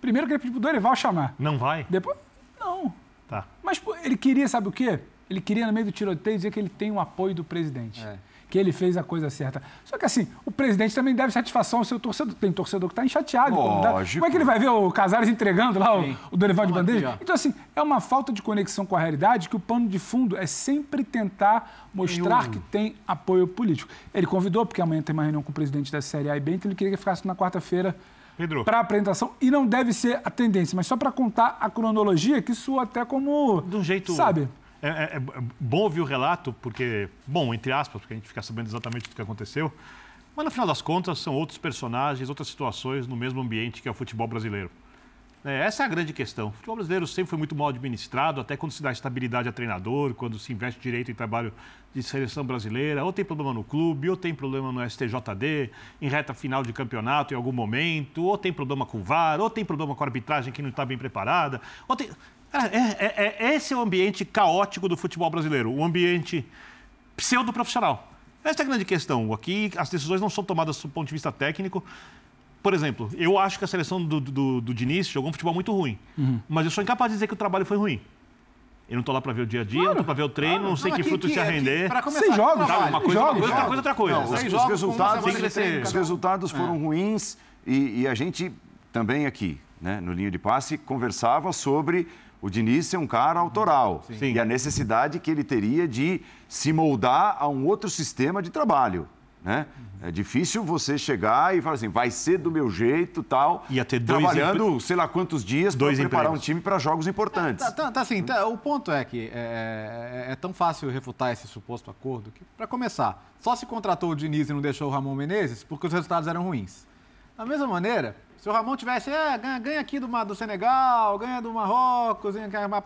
Primeiro que ele pediu pro Dorival chamar.
Não vai?
Depois. Não.
Tá.
Mas pô, ele queria, sabe o quê? Ele queria, no meio do tiroteio, dizer que ele tem o apoio do presidente. É que ele fez a coisa certa. Só que assim, o presidente também deve satisfação ao seu torcedor. Tem torcedor que está enxateado.
Lógico.
Como é que ele vai ver o Casares entregando lá o, o Dorival de Bandeira? Então, assim, é uma falta de conexão com a realidade que o pano de fundo é sempre tentar mostrar que tem apoio político. Ele convidou, porque amanhã tem uma reunião com o presidente da Série A e B, então ele queria que ficasse na quarta-feira para a apresentação. E não deve ser a tendência, mas só para contar a cronologia, que isso até como.
De um jeito.
Sabe?
É, é, é, bom ouvir o relato, porque, bom, entre aspas, porque a gente fica sabendo exatamente o que aconteceu, mas no final das contas são outros personagens, outras situações no mesmo ambiente que é o futebol brasileiro. É, essa é a grande questão. O futebol brasileiro sempre foi muito mal administrado, até quando se dá estabilidade a treinador, quando se investe direito em trabalho de seleção brasileira, ou tem problema no clube, ou tem problema no STJD, em reta final de campeonato em algum momento, ou tem problema com o VAR, ou tem problema com a arbitragem que não está bem preparada, ou tem... É, é, é, esse é o ambiente caótico do futebol brasileiro, o ambiente pseudo-profissional. Essa é a grande questão. Aqui as decisões não são tomadas do ponto de vista técnico. Por exemplo, eu acho que a seleção do, do, do Diniz jogou um futebol muito ruim. Uhum. Mas eu sou incapaz de dizer que o trabalho foi ruim. Eu não estou lá para ver o dia a dia, claro, não estou para ver o treino, claro. não sei não, que aqui, fruto se render.
Para começar, Sem jogos,
tá, uma coisa, jogos, outra coisa, outra coisa. Não,
os, os, resultados, os resultados foram é. ruins e, e, a gente também aqui, né, no linha de passe, conversava sobre o Diniz é um cara autoral Sim. e a necessidade que ele teria de se moldar a um outro sistema de trabalho. Né? É difícil você chegar e falar assim, vai ser do meu jeito tal.
Ia ter dois
trabalhando, sei lá quantos dias para preparar empregos. um time para jogos importantes.
É, tá, tá, tá, assim, tá, o ponto é que é, é, é, tão fácil refutar esse suposto acordo que, para começar, só se contratou o Diniz e não deixou o Ramon Menezes porque os resultados eram ruins. Da mesma maneira, se o Ramon tivesse, é, ganha, ganha aqui do, do Senegal, ganha do Marrocos, ganha, vai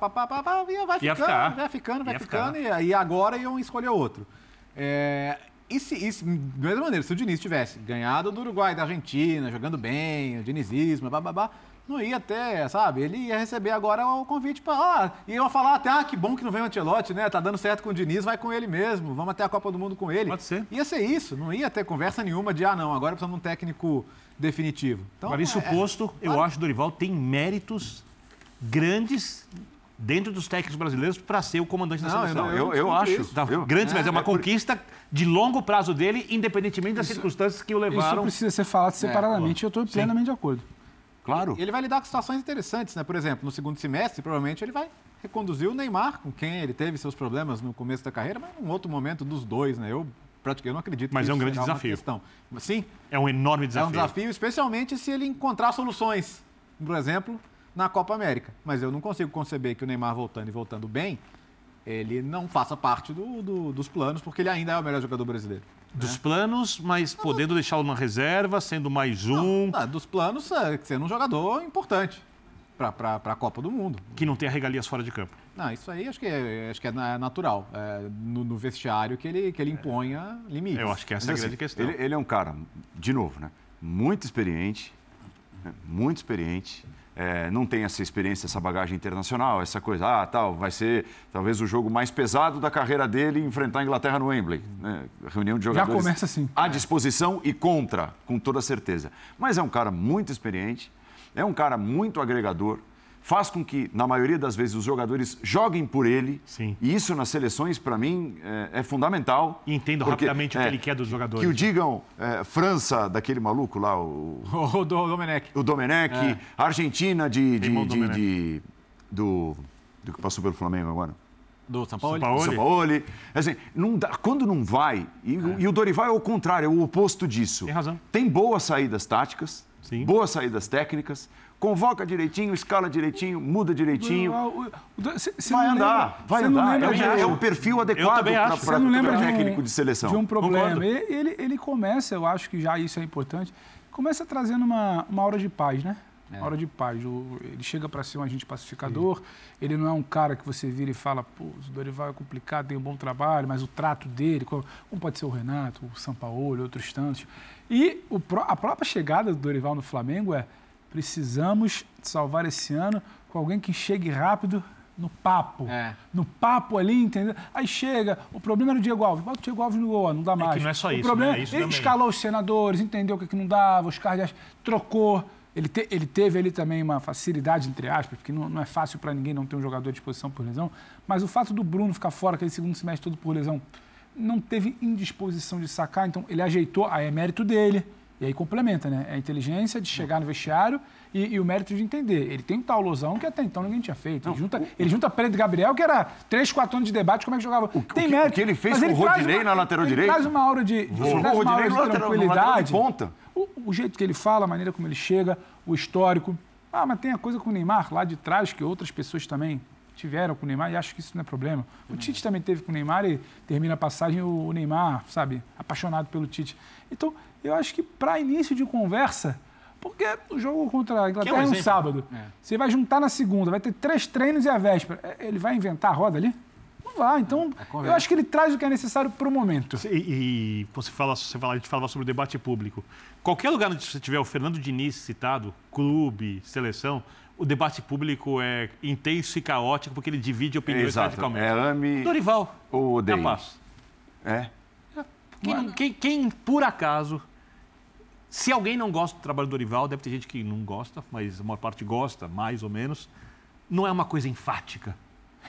ficando, ia ficar. vai ficando, vai ficando, e, e agora iam escolher outro. É, e se, e se, da mesma maneira, se o Diniz tivesse ganhado do Uruguai, da Argentina, jogando bem, o dinizismo, babá, não ia ter, sabe? Ele ia receber agora o convite para. Ah, e ia falar até, ah, que bom que não vem o Antelote, né? Tá dando certo com o Diniz, vai com ele mesmo, vamos até a Copa do Mundo com ele.
Pode ser.
Ia ser isso, não ia ter conversa nenhuma de, ah, não, agora precisamos de um técnico definitivo.
Então, Agora, isso é, posto, é, eu claro. acho que o Dorival tem méritos grandes dentro dos técnicos brasileiros para ser o comandante da não, seleção.
Eu, eu, eu acho.
Tá, eu, grandes, é, mas é uma é conquista de longo prazo dele, independentemente das isso, circunstâncias que o levaram.
Isso precisa ser falado é, separadamente, eu estou plenamente de acordo.
Claro. Ele vai lidar com situações interessantes, né? Por exemplo, no segundo semestre, provavelmente ele vai reconduzir o Neymar, com quem ele teve seus problemas no começo da carreira, mas num outro momento dos dois, né? Eu eu não acredito
Mas
é
um grande desafio.
Questão. Sim.
É um enorme desafio.
É um desafio, especialmente se ele encontrar soluções, por exemplo, na Copa América. Mas eu não consigo conceber que o Neymar voltando e voltando bem, ele não faça parte do, do, dos planos, porque ele ainda é o melhor jogador brasileiro.
Dos né? planos, mas podendo deixá-lo na reserva, sendo mais um.
Não, não, dos planos, é, sendo um jogador importante para a Copa do Mundo.
Que não tenha regalias fora de campo.
Não, isso aí acho que é, acho que é natural. É no, no, vestiário que ele, que ele imponha limites.
Eu acho que essa é a grande assim, questão.
Ele, ele, é um cara, de novo, né, muito experiente, né, muito experiente. É, não tem essa experiência, essa bagagem internacional, essa coisa, ah, tal, vai ser talvez o jogo mais pesado da carreira dele enfrentar a Inglaterra no Wembley. Né? Reunião de jogadores.
Já começa assim.
À disposição e contra, com toda certeza. Mas é um cara muito experiente, é um cara muito agregador, faz com que, na maioria das vezes, os jogadores joguem por ele.
Sim.
E isso nas seleções, para mim, é, é, fundamental.
E entendo porque, rapidamente o que é, ele quer dos jogadores.
Que o digam é, França, daquele maluco lá, o. <laughs>
O Domenech.
O Domenech. É. Argentina de. de, de, de do, do que passou pelo Flamengo agora.
Do São Paulo.
São Paulo. Assim, não dá, quando não vai, e, é. e, o Dorival é o contrário, é o oposto disso.
Tem razão.
Tem boas saídas táticas,
Sim.
boas saídas técnicas, convoca direitinho, escala direitinho, muda direitinho. vai andar, vai andar. É, é, o perfil adequado para um técnico de seleção.
De um problema. Ele, ele começa, eu acho que já isso é importante, começa trazendo uma, uma aura de paz, né? É. Uma hora de paz. Ele chega para ser um agente pacificador, Sim. ele não é um cara que você vira e fala, pô, o Dorival é complicado, tem um bom trabalho, mas o trato dele, como pode ser o Renato, o São Paulo, outros tantos. E o, a própria chegada do Dorival no Flamengo é precisamos salvar esse ano com alguém que chegue rápido no papo.
É.
No papo ali, entendeu? Aí chega, o problema era o Diego Alves. Bota o Diego Alves no gol, não dá mais. É
que não é só
o
isso,
problema,
né? É isso
ele
também.
escalou os senadores, entendeu o que, que não dava, os cardeais, trocou. Ele, te, ele teve ali também uma facilidade, entre aspas, porque não, não é fácil para ninguém não ter um jogador à disposição por lesão. Mas o fato do Bruno ficar fora aquele segundo semestre todo por lesão, não teve indisposição de sacar, então ele ajeitou, aí é mérito dele. E aí complementa, né? É a inteligência de chegar no vestiário e, e, o mérito de entender. Ele tem um tal losão que até então ninguém tinha feito. Ele junta, ele junta Pedro Gabriel, que era 3, 4 anos de debate, como é que jogava.
O, tem o que, mérito. O que ele fez com o Rodinei na lateral
ele
direita.
traz uma aura de,
de, traz uma aura de tranquilidade. ponta.
O, o, jeito que ele fala, a maneira como ele chega, o histórico. Ah, mas tem a coisa com o Neymar lá de trás, que outras pessoas também tiveram com o Neymar e acho que isso não é problema. O Tite também teve com o Neymar e termina a passagem o Neymar, sabe, apaixonado pelo Tite. Então, eu acho que para início de conversa, porque o jogo contra a Inglaterra é um, é um sábado. É. Você vai juntar na segunda, vai ter três treinos e a véspera. É, ele vai inventar a roda ali? Não vai. Então, é eu acho que ele traz o que é necessário para o momento.
E, e, você fala, você fala, a gente falava sobre o debate público. Qualquer lugar onde você tiver o Fernando Diniz citado, clube, seleção, o debate público é intenso e caótico porque ele divide opiniões
Exato.
radicalmente.
É ame...
Dorival.
Ou odeio.
Capaz.
É?
Quem, quem, quem, por acaso, se alguém não gosta do trabalho do Dorival, deve ter gente que não gosta, mas a maior parte gosta, mais ou menos, não é uma coisa enfática.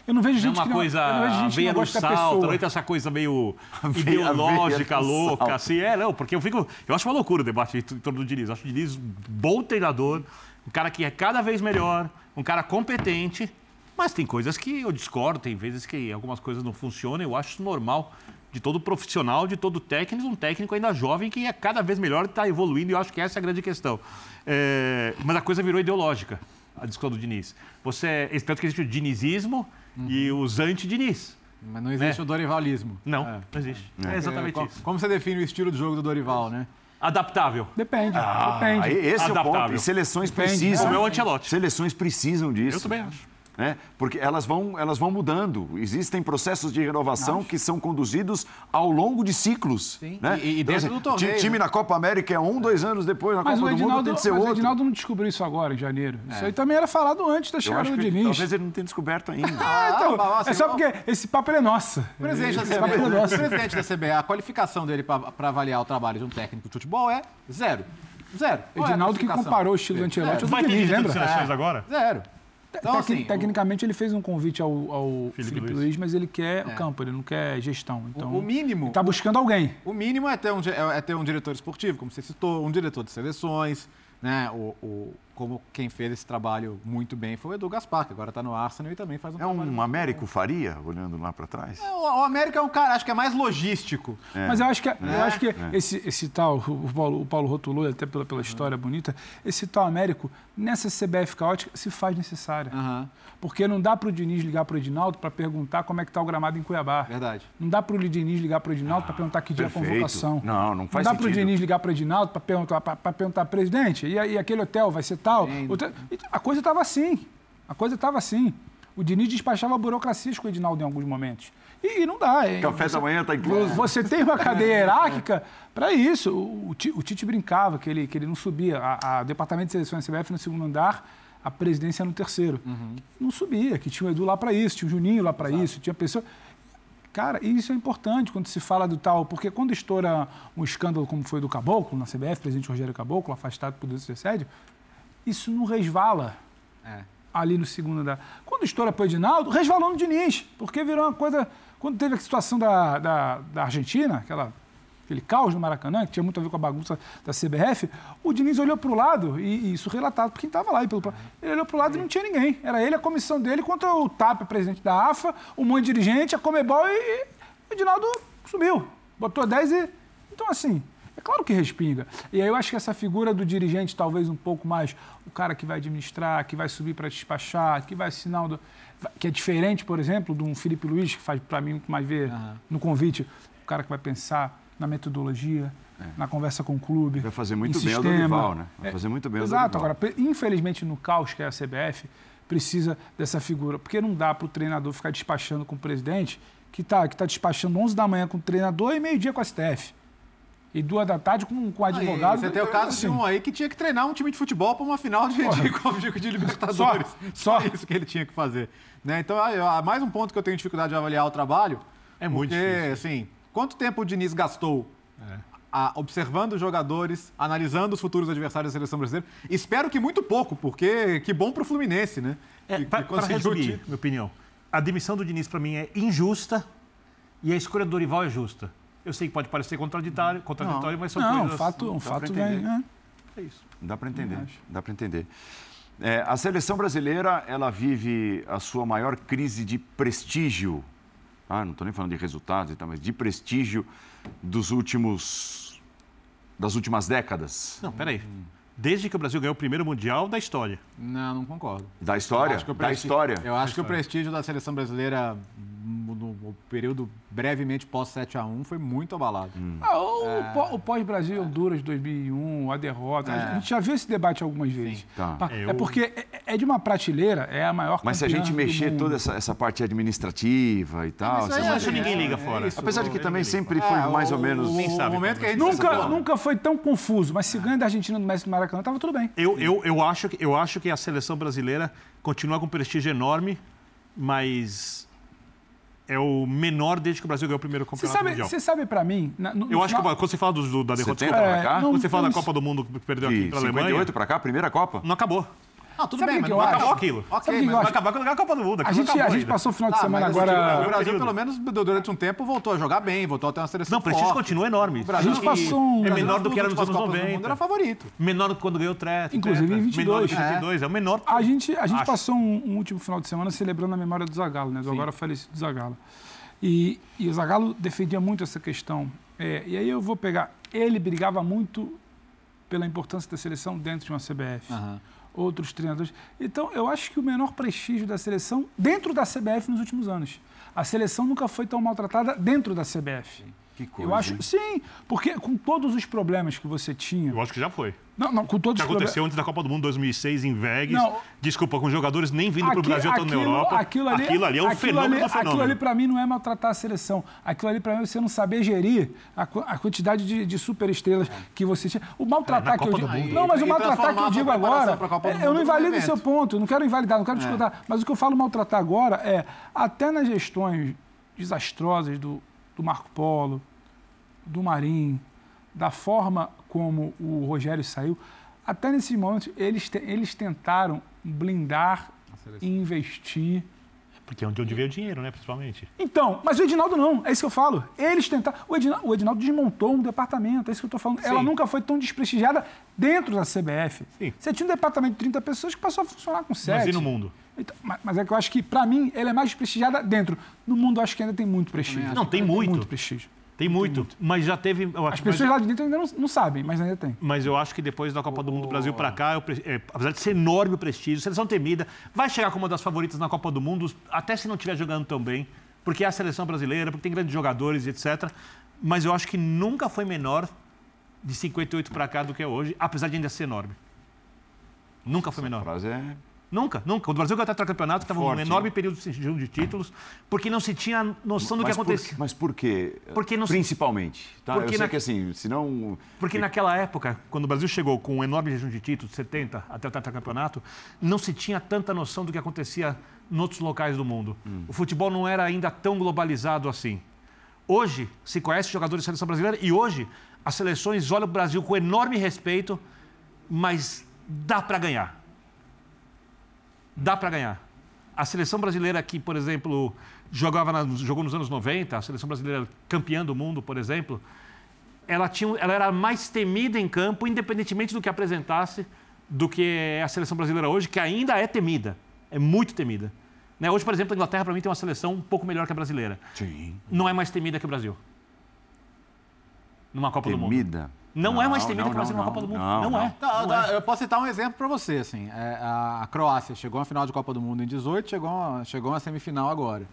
Eu não vejo gente
não é uma
que
coisa
não, gente
veia
no
salto, não é essa coisa meio <laughs> ideológica, louca, assim. É, não, porque eu fico. Eu acho uma loucura o debate em torno do Diniz. Eu acho o Diniz um bom treinador, um cara que é cada vez melhor, um cara competente, mas tem coisas que eu discordo, tem vezes que algumas coisas não funcionam, eu acho normal de todo profissional, de todo técnico, um técnico ainda jovem que é cada vez melhor e está evoluindo, e eu acho que essa é a grande questão. É, mas a coisa virou ideológica, a discussão do Diniz. Você, tanto que existe o dinizismo uhum. e os anti-Diniz.
Mas não existe né? o Dorivalismo.
Não, é. não existe. É, é exatamente
é,
isso.
Como você define o estilo de jogo do Dorival, né?
Adaptável.
Depende. Ah, depende.
Esse
Adaptável.
é o ponto. E seleções depende. precisam.
O meu antelote.
Seleções precisam disso.
Eu também acho
né? porque elas vão, elas vão mudando. Existem processos de renovação Acho. que são conduzidos ao longo de ciclos.
Sim.
Né?
E, e dentro então, assim, do torneio.
Time
né?
na Copa América é um, dois anos depois, na
mas
Copa do Mundo tem que ser
mas
outro.
Mas o Edinaldo não descobriu isso agora, em janeiro. É. Isso aí também era falado antes da chegada do Diniz.
Talvez ele não tenha descoberto ainda. <laughs>
ah, então, ah, é só porque esse papo é nosso.
Presidente da CBA, é nosso. presidente da CBA, a qualificação dele para avaliar o trabalho de um técnico de futebol é zero. Zero.
Edinaldo que comparou o estilo do Ancelotti ao do Diniz, lembra?
agora?
Zero.
Então, assim, tecnicamente, o... ele fez um convite ao, ao Felipe, Felipe Luiz. Luiz. mas ele quer é. o campo, ele não quer gestão. Então,
o mínimo.
Está buscando alguém.
O mínimo é ter, um, é ter um diretor esportivo, como você citou, um diretor de seleções, né? O, o, como quem fez esse trabalho muito bem foi o Edu Gaspar, que agora está no Arsenal e também faz um
É um Américo Faria, olhando lá para trás?
É, o, o Américo é um cara, acho que é mais logístico.
É. Mas eu acho que, é. eu acho que é. esse, esse tal, o Paulo, o Paulo rotulou, até pela, pela história bonita, esse tal Américo, nessa CBF caótica, se faz necessária.
Uhum.
Porque não dá para o Diniz ligar para o Edinaldo para perguntar como é que está o gramado em Cuiabá.
Verdade.
Não dá para o Diniz ligar para o Edinaldo ah, para perguntar que dia é a convocação.
Não, não faz
Não dá
para o
Diniz ligar para o Edinaldo para perguntar, para perguntar, presidente, e, e, aquele hotel vai ser tal? Outra, a coisa estava assim. A coisa estava assim. O Diniz despachava burocracias com o Edinaldo em alguns momentos. E, e não dá.
Café
você,
da manhã está incluso.
Você tem uma <laughs> cadeia hierárquica para isso. O, o, Tite brincava que ele, que ele não subia. A, a Departamento de Seleções CBF no segundo andar a presidência no terceiro. Uhum. Não subia, que tinha o Edu lá para isso, tinha o Juninho lá para isso, tinha pessoa. Cara, isso é importante quando se fala do tal, porque quando estoura um escândalo como foi do Caboclo, na CBF, presidente Rogério Caboclo, afastado por Deus de assédio, isso não resvala.
É.
ali no segundo andar. Quando estoura para o Edinaldo, resvalou no Diniz, porque virou uma coisa. Quando teve a situação da, da, da Argentina, aquela aquele caos no Maracanã, que tinha muito a ver com a bagunça da CBF, o Diniz olhou para o lado, e, e, isso relatado por quem estava lá. E pelo, ele olhou para o lado e não tinha ninguém. Era ele, a comissão dele, contra o TAP, presidente da AFA, um monte de dirigente, a Comebol, e, e o Edinaldo sumiu. Botou 10 e... Então, assim, é claro que respinga. E aí eu acho que essa figura do dirigente, talvez um pouco mais, o cara que vai administrar, que vai subir para despachar, que vai assinar... Do, que é diferente, por exemplo, de um Felipe Luiz, que faz para mim muito mais ver uhum. no convite, o cara que vai pensar na metodologia, é. na conversa com o clube.
Vai fazer muito bem sistema. o Dorival, né? Vai fazer muito bem
é,
o
Exato. Agora, infelizmente, no caos que é a CBF, precisa dessa figura. Porque não dá para o treinador ficar despachando com o presidente, que está que tá despachando 11 da manhã com o treinador e meio-dia com a STF. E duas da tarde com, com advogado.
Aí, você tem o caso assim. de um aí que tinha que treinar um time de futebol para uma final de, de, de, de Libertadores. Só, só, isso que ele tinha que fazer. Né? Então, mais um ponto que eu tenho dificuldade de avaliar o trabalho. É muito porque, difícil. assim, Quanto tempo o Diniz gastou é. a, observando os jogadores, analisando os futuros adversários da seleção brasileira? Espero que muito pouco, porque que bom para o Fluminense, né?
É, para resumir, minha opinião, a demissão do Diniz para mim é injusta e a escolha do Dorival é justa. Eu sei que pode parecer contraditório, contraditório mas são
não,
coisas...
Um fato, um fato vem, é.
é isso. Dá para entender, dá para entender. É, a seleção brasileira, ela vive a sua maior crise de prestígio ah, não estou nem falando de resultados e tal, mas de prestígio dos últimos, das últimas décadas.
Não, peraí. Desde que o Brasil ganhou o primeiro Mundial da história.
Não, não concordo.
Da história? Da história.
Eu acho que o prestígio da seleção brasileira no período brevemente pós 7 a 1 foi muito abalado. Hum.
Ah, o, é... o pós-Brasil é. Honduras de 2001, a derrota, é. a gente já viu esse debate algumas vezes. Tá. É, é porque é, é, de uma prateleira, é a maior
Mas se a gente mexer toda essa, essa parte administrativa e tal...
Mas acho que ninguém liga fora.
Apesar de que também sempre foi mais ou menos...
O, o, o momento que a gente nunca, nunca foi tão confuso, mas se ganha da Argentina no Messi do Maracanã, estava tudo bem.
Eu, eu, eu, acho, eu acho que a seleção brasileira continua com um prestígio enorme, mas é o menor desde que o Brasil ganhou o primeiro campeonato
você sabe,
mundial.
Você sabe para mim... Na,
no, eu acho final... que quando você fala do, do, da derrota... Você é, cá? Quando você fala da Copa do Mundo que perdeu aqui para a Alemanha...
58 para cá, primeira Copa?
Não acabou.
Não, tudo Sabe bem,
mas
não
acabou aquilo. Ok, mas vai acabar quando a Copa do Mundo.
A gente, a gente passou o final de ah, semana agora...
O Brasil, pelo menos, durante um tempo, voltou a jogar bem, voltou a ter uma seleção
Não, o prestígio continua enorme.
a gente passou um...
É menor do que era nos anos 90. O
mundo era favorito.
Menor do que quando ganhou o Treta.
Inclusive em 22.
Menor do que 22, é, é o menor.
A gente, a gente passou um, último final de semana celebrando a memória do Zagallo, né? Do agora falecido Zagallo. E, e o Zagallo defendia muito essa questão. É, e aí eu vou pegar. Ele brigava muito pela importância da seleção dentro de uma CBF. Uhum. Outros treinadores. Então, eu acho que o menor prestígio da seleção dentro da CBF nos últimos anos. A seleção nunca foi tão maltratada dentro da CBF.
Que coisa.
Eu acho, sim, porque com todos os problemas que você tinha.
Eu acho que já foi.
Não, não, com todos
que aconteceu antes da Copa do Mundo 2006 em Vegas. Não, Desculpa, com jogadores nem vindo para o Brasil, estão na Europa.
Aquilo ali, aquilo ali é um fenômeno ali, fenômeno. Aquilo ali, para mim, não é maltratar a seleção. Aquilo ali, para mim, é você não saber gerir a, a quantidade de, de superestrelas é. que você tinha. O maltratar é, que eu digo. Não, mas o maltratar que eu digo agora. É, eu não invalido o seu ponto, não quero invalidar, não quero é. discordar. Mas o que eu falo maltratar agora é, até nas gestões desastrosas do, do Marco Polo, do Marinho, da forma como o Rogério saiu, até nesse momento eles, te, eles tentaram blindar e investir.
Porque é onde, onde veio o dinheiro, né, principalmente.
Então, mas o Edinaldo não, é isso que eu falo. Eles tentaram. O Edinaldo, o Edinaldo desmontou um departamento, é isso que eu estou falando. Sim. Ela nunca foi tão desprestigiada dentro da CBF. Sim. Você tinha um departamento de 30 pessoas que passou a funcionar com 7.
Mas e no mundo?
Então, mas é que eu acho que, para mim, ela é mais desprestigiada dentro. No mundo, eu acho que ainda tem muito prestígio.
Não, tem muito.
Tem muito prestígio.
Tem muito, muito, mas já teve.
As pessoas mas, lá de dentro ainda não, não, sabem, mas ainda tem.
Mas eu acho que depois da Copa do Mundo do Brasil para cá, eu, é, apesar de ser enorme o prestígio, seleção temida, vai chegar como uma das favoritas na Copa do Mundo, até se não estiver jogando tão bem, porque é a seleção brasileira, porque tem grandes jogadores, etc. Mas eu acho que nunca foi menor de 58 para cá do que é hoje, apesar de ainda ser enorme. Nunca foi menor.
Frase é
Nunca, nunca. O Brasil ganhou campeonato, estava num enorme né? período de títulos, porque não se tinha noção do mas que acontecia.
Por, mas por quê? Porque não Principalmente. Tá? Porque Eu sei na... que assim, senão...
Porque naquela época, quando o Brasil chegou com um enorme jejum de títulos, 70 até o tetracampeonato, não se tinha tanta noção do que acontecia em outros locais do mundo. Hum. O futebol não era ainda tão globalizado assim. Hoje, se conhece jogadores da seleção brasileira e hoje as seleções olham o Brasil com enorme respeito, mas dá para ganhar dá para ganhar. A seleção brasileira que, por exemplo, jogava na, jogou nos anos 90, a seleção brasileira campeã do mundo, por exemplo, ela, tinha, ela era mais temida em campo, independentemente do que apresentasse, do que a seleção brasileira hoje, que ainda é temida. É muito temida. Né? Hoje, por exemplo, a Inglaterra, para mim, tem uma seleção um pouco melhor que a brasileira.
Sim.
Não é mais temida que o Brasil. Numa Copa
temida.
do Mundo. Não, não é mais temida que o Brasil numa Copa do Mundo. Não, não é.
Não, não é. Eu posso citar um exemplo para você. Assim, é, a Croácia chegou à final de Copa do Mundo em 18, chegou, chegou à semifinal agora.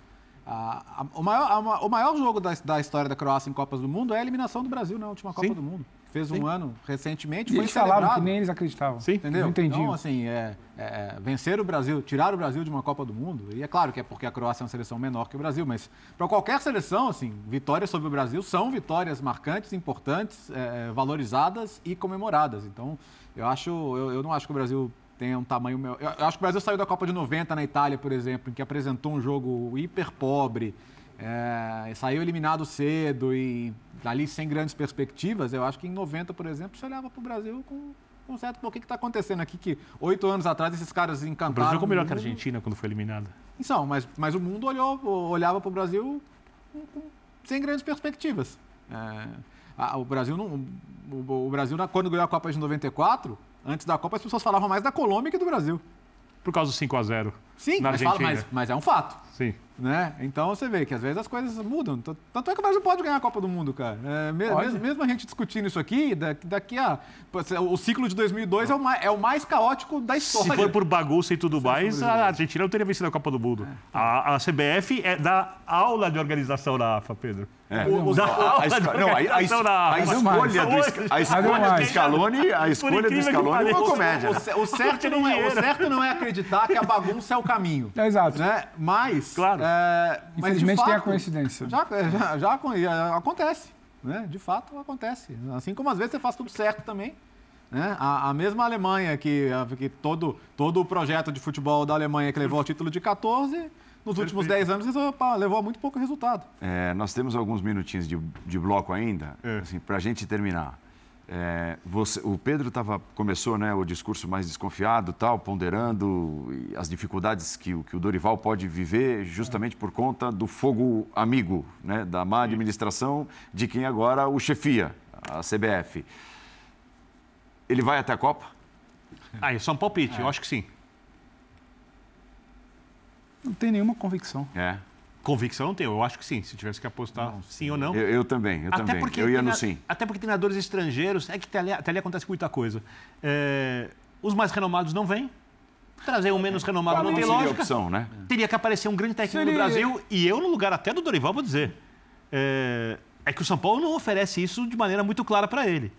A, a, o, maior, a, o maior jogo da, da, história da Croácia em Copas do Mundo é a eliminação do Brasil na última Copa Sim. do Mundo. Fez Sim. um ano recentemente.
E foi eles celebrado. falaram que nem eles acreditavam.
Sim. Entendeu? Não entendi. Então, assim, é, é, é, vencer o Brasil, tirar o Brasil de uma Copa do Mundo, e é claro que é porque a Croácia é uma seleção menor que o Brasil, mas para qualquer seleção, assim, vitórias sobre o Brasil são vitórias marcantes, importantes, é, valorizadas e comemoradas. Então, eu acho, eu, eu não acho que o Brasil tem um tamanho. Eu, eu acho que o Brasil saiu da Copa de 90 na Itália, por exemplo, em que apresentou um jogo hiper pobre, é, saiu eliminado cedo e ali sem grandes perspectivas. Eu acho que em 90, por exemplo, você olhava para o Brasil com, com certo. Por que está acontecendo aqui que oito anos atrás esses caras encantaram. O
Brasil ficou melhor que a Argentina quando foi eliminada.
Então, mas, mas o mundo olhou, olhava para o Brasil sem grandes perspectivas. É, a, o Brasil, não, o, o Brasil, quando ganhou a Copa de 94, antes da Copa, as pessoas falavam mais da Colômbia que do Brasil.
Por causa do 5 a 0
Sim, mas. Fala, mas, mas é um fato.
Sim.
Né? Então você vê que às vezes as coisas mudam. Tanto é que o Brasil pode ganhar a Copa do Mundo, cara. É, mesmo, mesmo, a gente discutindo isso aqui, daqui a. O ciclo de 2002 é o, mais, é o mais caótico da história.
Se for por bagunça e tudo mais, a Argentina não teria vencido a Copa do Mundo. É. A, a, CBF é da aula de organização da AFA, Pedro.
É. O, a, a, não, a, a, a, escolha do, a escolha do Scaloni, a escolha do Scaloni é uma comédia.
O, o, certo não é, o certo não é acreditar que a bagunça é o caminho. <laughs>
É, exato.
Né? Mas.
Claro.
É,
Infelizmente fato, tem a coincidência.
Já, já, já, já acontece. Né? De fato, acontece. Assim como às vezes você faz tudo certo também. Né? A, a, mesma Alemanha, que, que todo, todo o projeto de futebol da Alemanha que levou ao título de 14, nos últimos 10 anos levou, levou a muito pouco resultado.
É, nós temos alguns minutinhos de, de bloco ainda, é. assim, para a gente terminar. É, você, o Pedro tava, começou né, o discurso mais desconfiado, tal, ponderando as dificuldades que, que o Dorival pode viver justamente por conta do fogo amigo, né, da má administração de quem agora o chefia, a CBF. Ele vai até a Copa?
Ah, isso é um palpite, é. eu acho que sim.
Não tem nenhuma convicção.
É.
Convicção não tenho, eu acho que sim. Se tivesse que apostar não, sim ou não.
Eu, eu também, eu até também. Eu ia no sim.
Até porque treinadores estrangeiros, é que até ali, até ali acontece muita coisa. É, os mais renomados não vêm. Trazer um menos renomado não tem lógica.
Opção, né?
Teria que aparecer um grande técnico Seria... no Brasil. E eu, no lugar até do Dorival, vou dizer. É, é que o São Paulo não oferece isso de maneira muito clara para ele.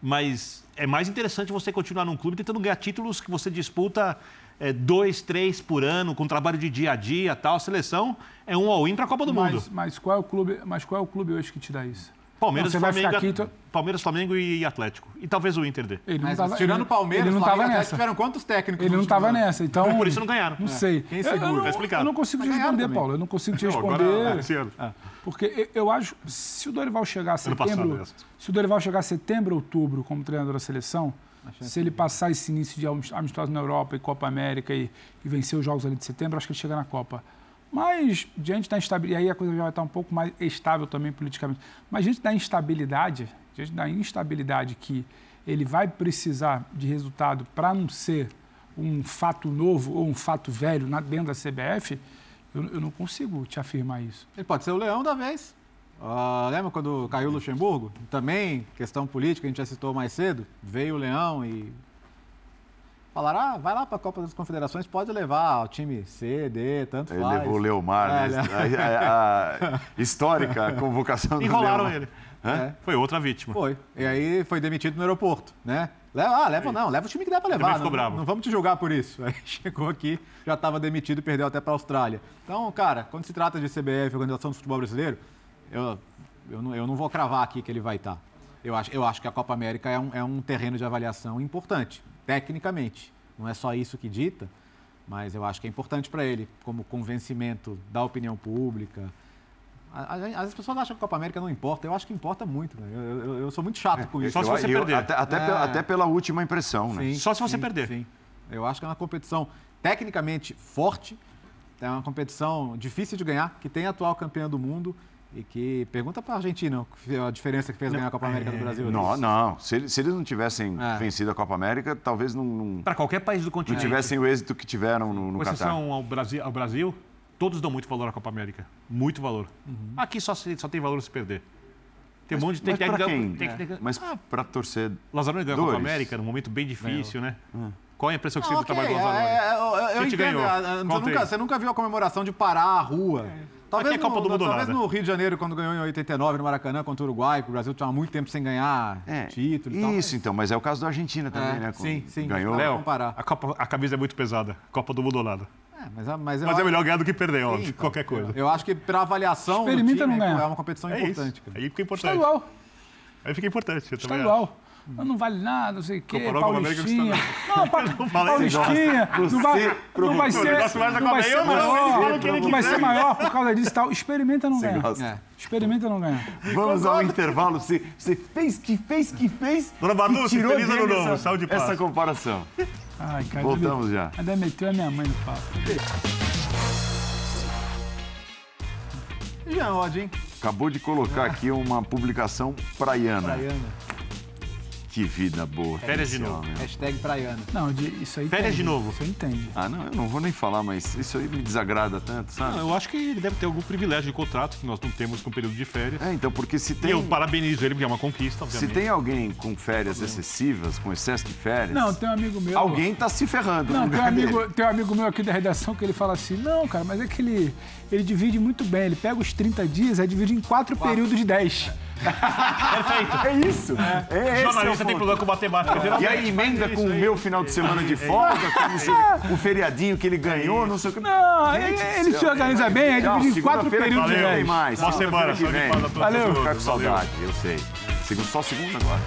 Mas é mais interessante você continuar num clube tentando ganhar títulos que você disputa é, dois, três por ano, com trabalho de dia a dia tal. A seleção é um all-in para a Copa do
mas,
Mundo.
Mas qual, é o clube, mas qual é o clube hoje que te dá isso?
Palmeiras, não, Flamengo, aqui, tô... Palmeiras, Flamengo e Atlético. E talvez o Inter dê.
Ele não tava, tirando o Palmeiras,
ele não estava nessa.
tiveram quantos técnicos?
Ele não estava nessa, então...
Por isso não ganharam.
Não é. sei.
Quem segura? Eu, eu, não,
eu não consigo te responder, Paulo. Eu não consigo te responder. Agora, porque eu acho, se o Dorival chegar a setembro... Se o Dorival chegar a setembro, outubro, como treinador da seleção se ele passar esse início de amistosos na Europa e Copa América e, e, vencer os jogos ali de setembro, acho que ele chega na Copa. Mas, diante da instabilidade, e aí a coisa já vai estar um pouco mais estável também politicamente, mas diante da instabilidade, diante da instabilidade que ele vai precisar de resultado para não ser um fato novo ou um fato velho dentro da CBF, eu, eu não consigo te afirmar isso.
Ele pode ser o leão da vez. Uh, lembra quando caiu o Luxemburgo? Também, questão política, a gente já citou mais cedo. Veio o Leão e falaram, ah, vai lá para a Copa das Confederações, pode levar o time C, D, tanto
ele
faz.
Ele levou o Leomar, é, né? a, a, <laughs> a, histórica convocação do
Enrolaram ele. É. Foi outra vítima.
Foi. E aí foi demitido no aeroporto, né? Leva, ah, leva não, leva o time que dá para levar. Não, bravo. não vamos te julgar por isso. <laughs> Aí chegou aqui, já estava demitido e perdeu até para a Austrália. Então, cara, quando se trata de CBF, Organização do Futebol Brasileiro, eu, eu, não, eu não vou cravar aqui que ele vai estar. Tá. Eu acho, eu acho que a Copa América é um, é um terreno de avaliação importante, tecnicamente. Não é só isso que dita, mas eu acho que é importante para ele, como convencimento da opinião pública. As pessoas acham que a Copa América não importa. Eu acho que importa muito. Né? Eu, eu, eu, sou muito chato é, com isso.
Só se você eu, perder.
Até, até, é, pela, até, pela, última impressão, né?
Sim, Só se você sim, perder. Sim.
Eu acho que é uma competição tecnicamente forte, é uma competição difícil de ganhar, que tem a atual campeã do mundo e que pergunta para a Argentina a diferença que fez ganhar a Copa América do Brasil.
Não, não. Se, eles- se eles não tivessem
É.
vencido a Copa América, talvez não, não,
Para qualquer país do
não
continente.
tivessem o êxito que tiveram no, no
Com
Catar.
ao Brasil, ao Brasil, todos dão muito valor à Copa América. Muito valor.
Uhum.
Aqui só, só tem valor se perder. Tem um monte de... Tem
Mas
que
pra
tem-
quem?
tem que- que-
Mas para torcer.
Lazzaroni ganhou a Copa. América num momento bem difícil, né?
Hum.
Qual é a impressão que você
Não,
do trabalho do
é, é, eu, eu entendo.
ganhou?
Você nunca, você nunca viu a comemoração de parar a rua. Talvez,
Aqui é Copa
no,
do Mundo
talvez
nada.
no Rio de Janeiro, quando ganhou em 89 no Maracanã contra o Uruguai, que o Brasil tinha muito tempo sem ganhar
É,
título e tal.
Isso, então. Mas é o caso da Argentina também,
É,
né? Com-
sim, sim.
Ganhou.
Léo,
a, Copa, a camisa é muito pesada. Copa do Mundo nada.
É, mas, mas, eu
Mas é
acho-
melhor ganhar do que perder, óbvio.
Sim, então.
qualquer coisa.
Eu acho que para avaliação do
Experimenta
time,
não ganhar.
é uma competição
É
importante.
isso.
cara.
Aí fica importante.
Estadual.
Aí fica importante.
Estadual. Não vale nada, não sei o quê,
Comparou com
Paulistinha. <laughs> Não, pa,
Não.
Paulistinha. Não vai,
Você
não vai ser, não vai ser maior. Não vai ser maior por causa disso e tal. Experimenta não ganhar.
É.
Experimenta não ganhar.
Vamos ao intervalo. Você, você fez que fez que fez.
Dona Manu,
e tirou
feliz ano novo,
essa,
saúde e paz.
essa comparação.
Ai, cara.
Voltamos já.
Ainda meteu a minha mãe no papo.
Jean Odin,
Acabou de colocar aqui uma publicação praiana.
Praiana.
Que vida boa.
Férias de novo.
Hashtag Praiana.
Não, de- isso aí
Férias
entende,
de novo.
Isso aí entende.
Ah, não, eu não vou nem falar, mas isso aí me desagrada tanto, sabe?
Não, eu acho que ele deve ter algum privilégio de contrato que nós não temos com o período de férias.
É, então, porque se
E
tem,
eu parabenizo ele, porque é uma conquista,
se
obviamente.
tem alguém com férias excessivas, com excesso de férias,
Não, tem um amigo meu.
alguém tá se ferrando no
Não, tem um, amigo, tem um amigo meu aqui da redação que ele fala assim: não, cara, mas é que ele, ele divide muito bem. Ele pega os 30 dias, aí divide em quatro períodos de 10.
Perfeito.
É isso. É, é o
Jornalista tem
ponto.
problema com matemática.
E
geralmente
aí emenda com
isso
o meu final de semana de folga, com sei o feriadinho que ele ganhou, não sei o que.
Não,
Gente
ele, ele se organiza bem, aí
Tchau,
divide em quatro períodos de
que vem
10.
tem mais.
Boa semana,
que
e
vem.
Valeu.
Ficar com saudade, eu sei. Segundo, só segunda agora.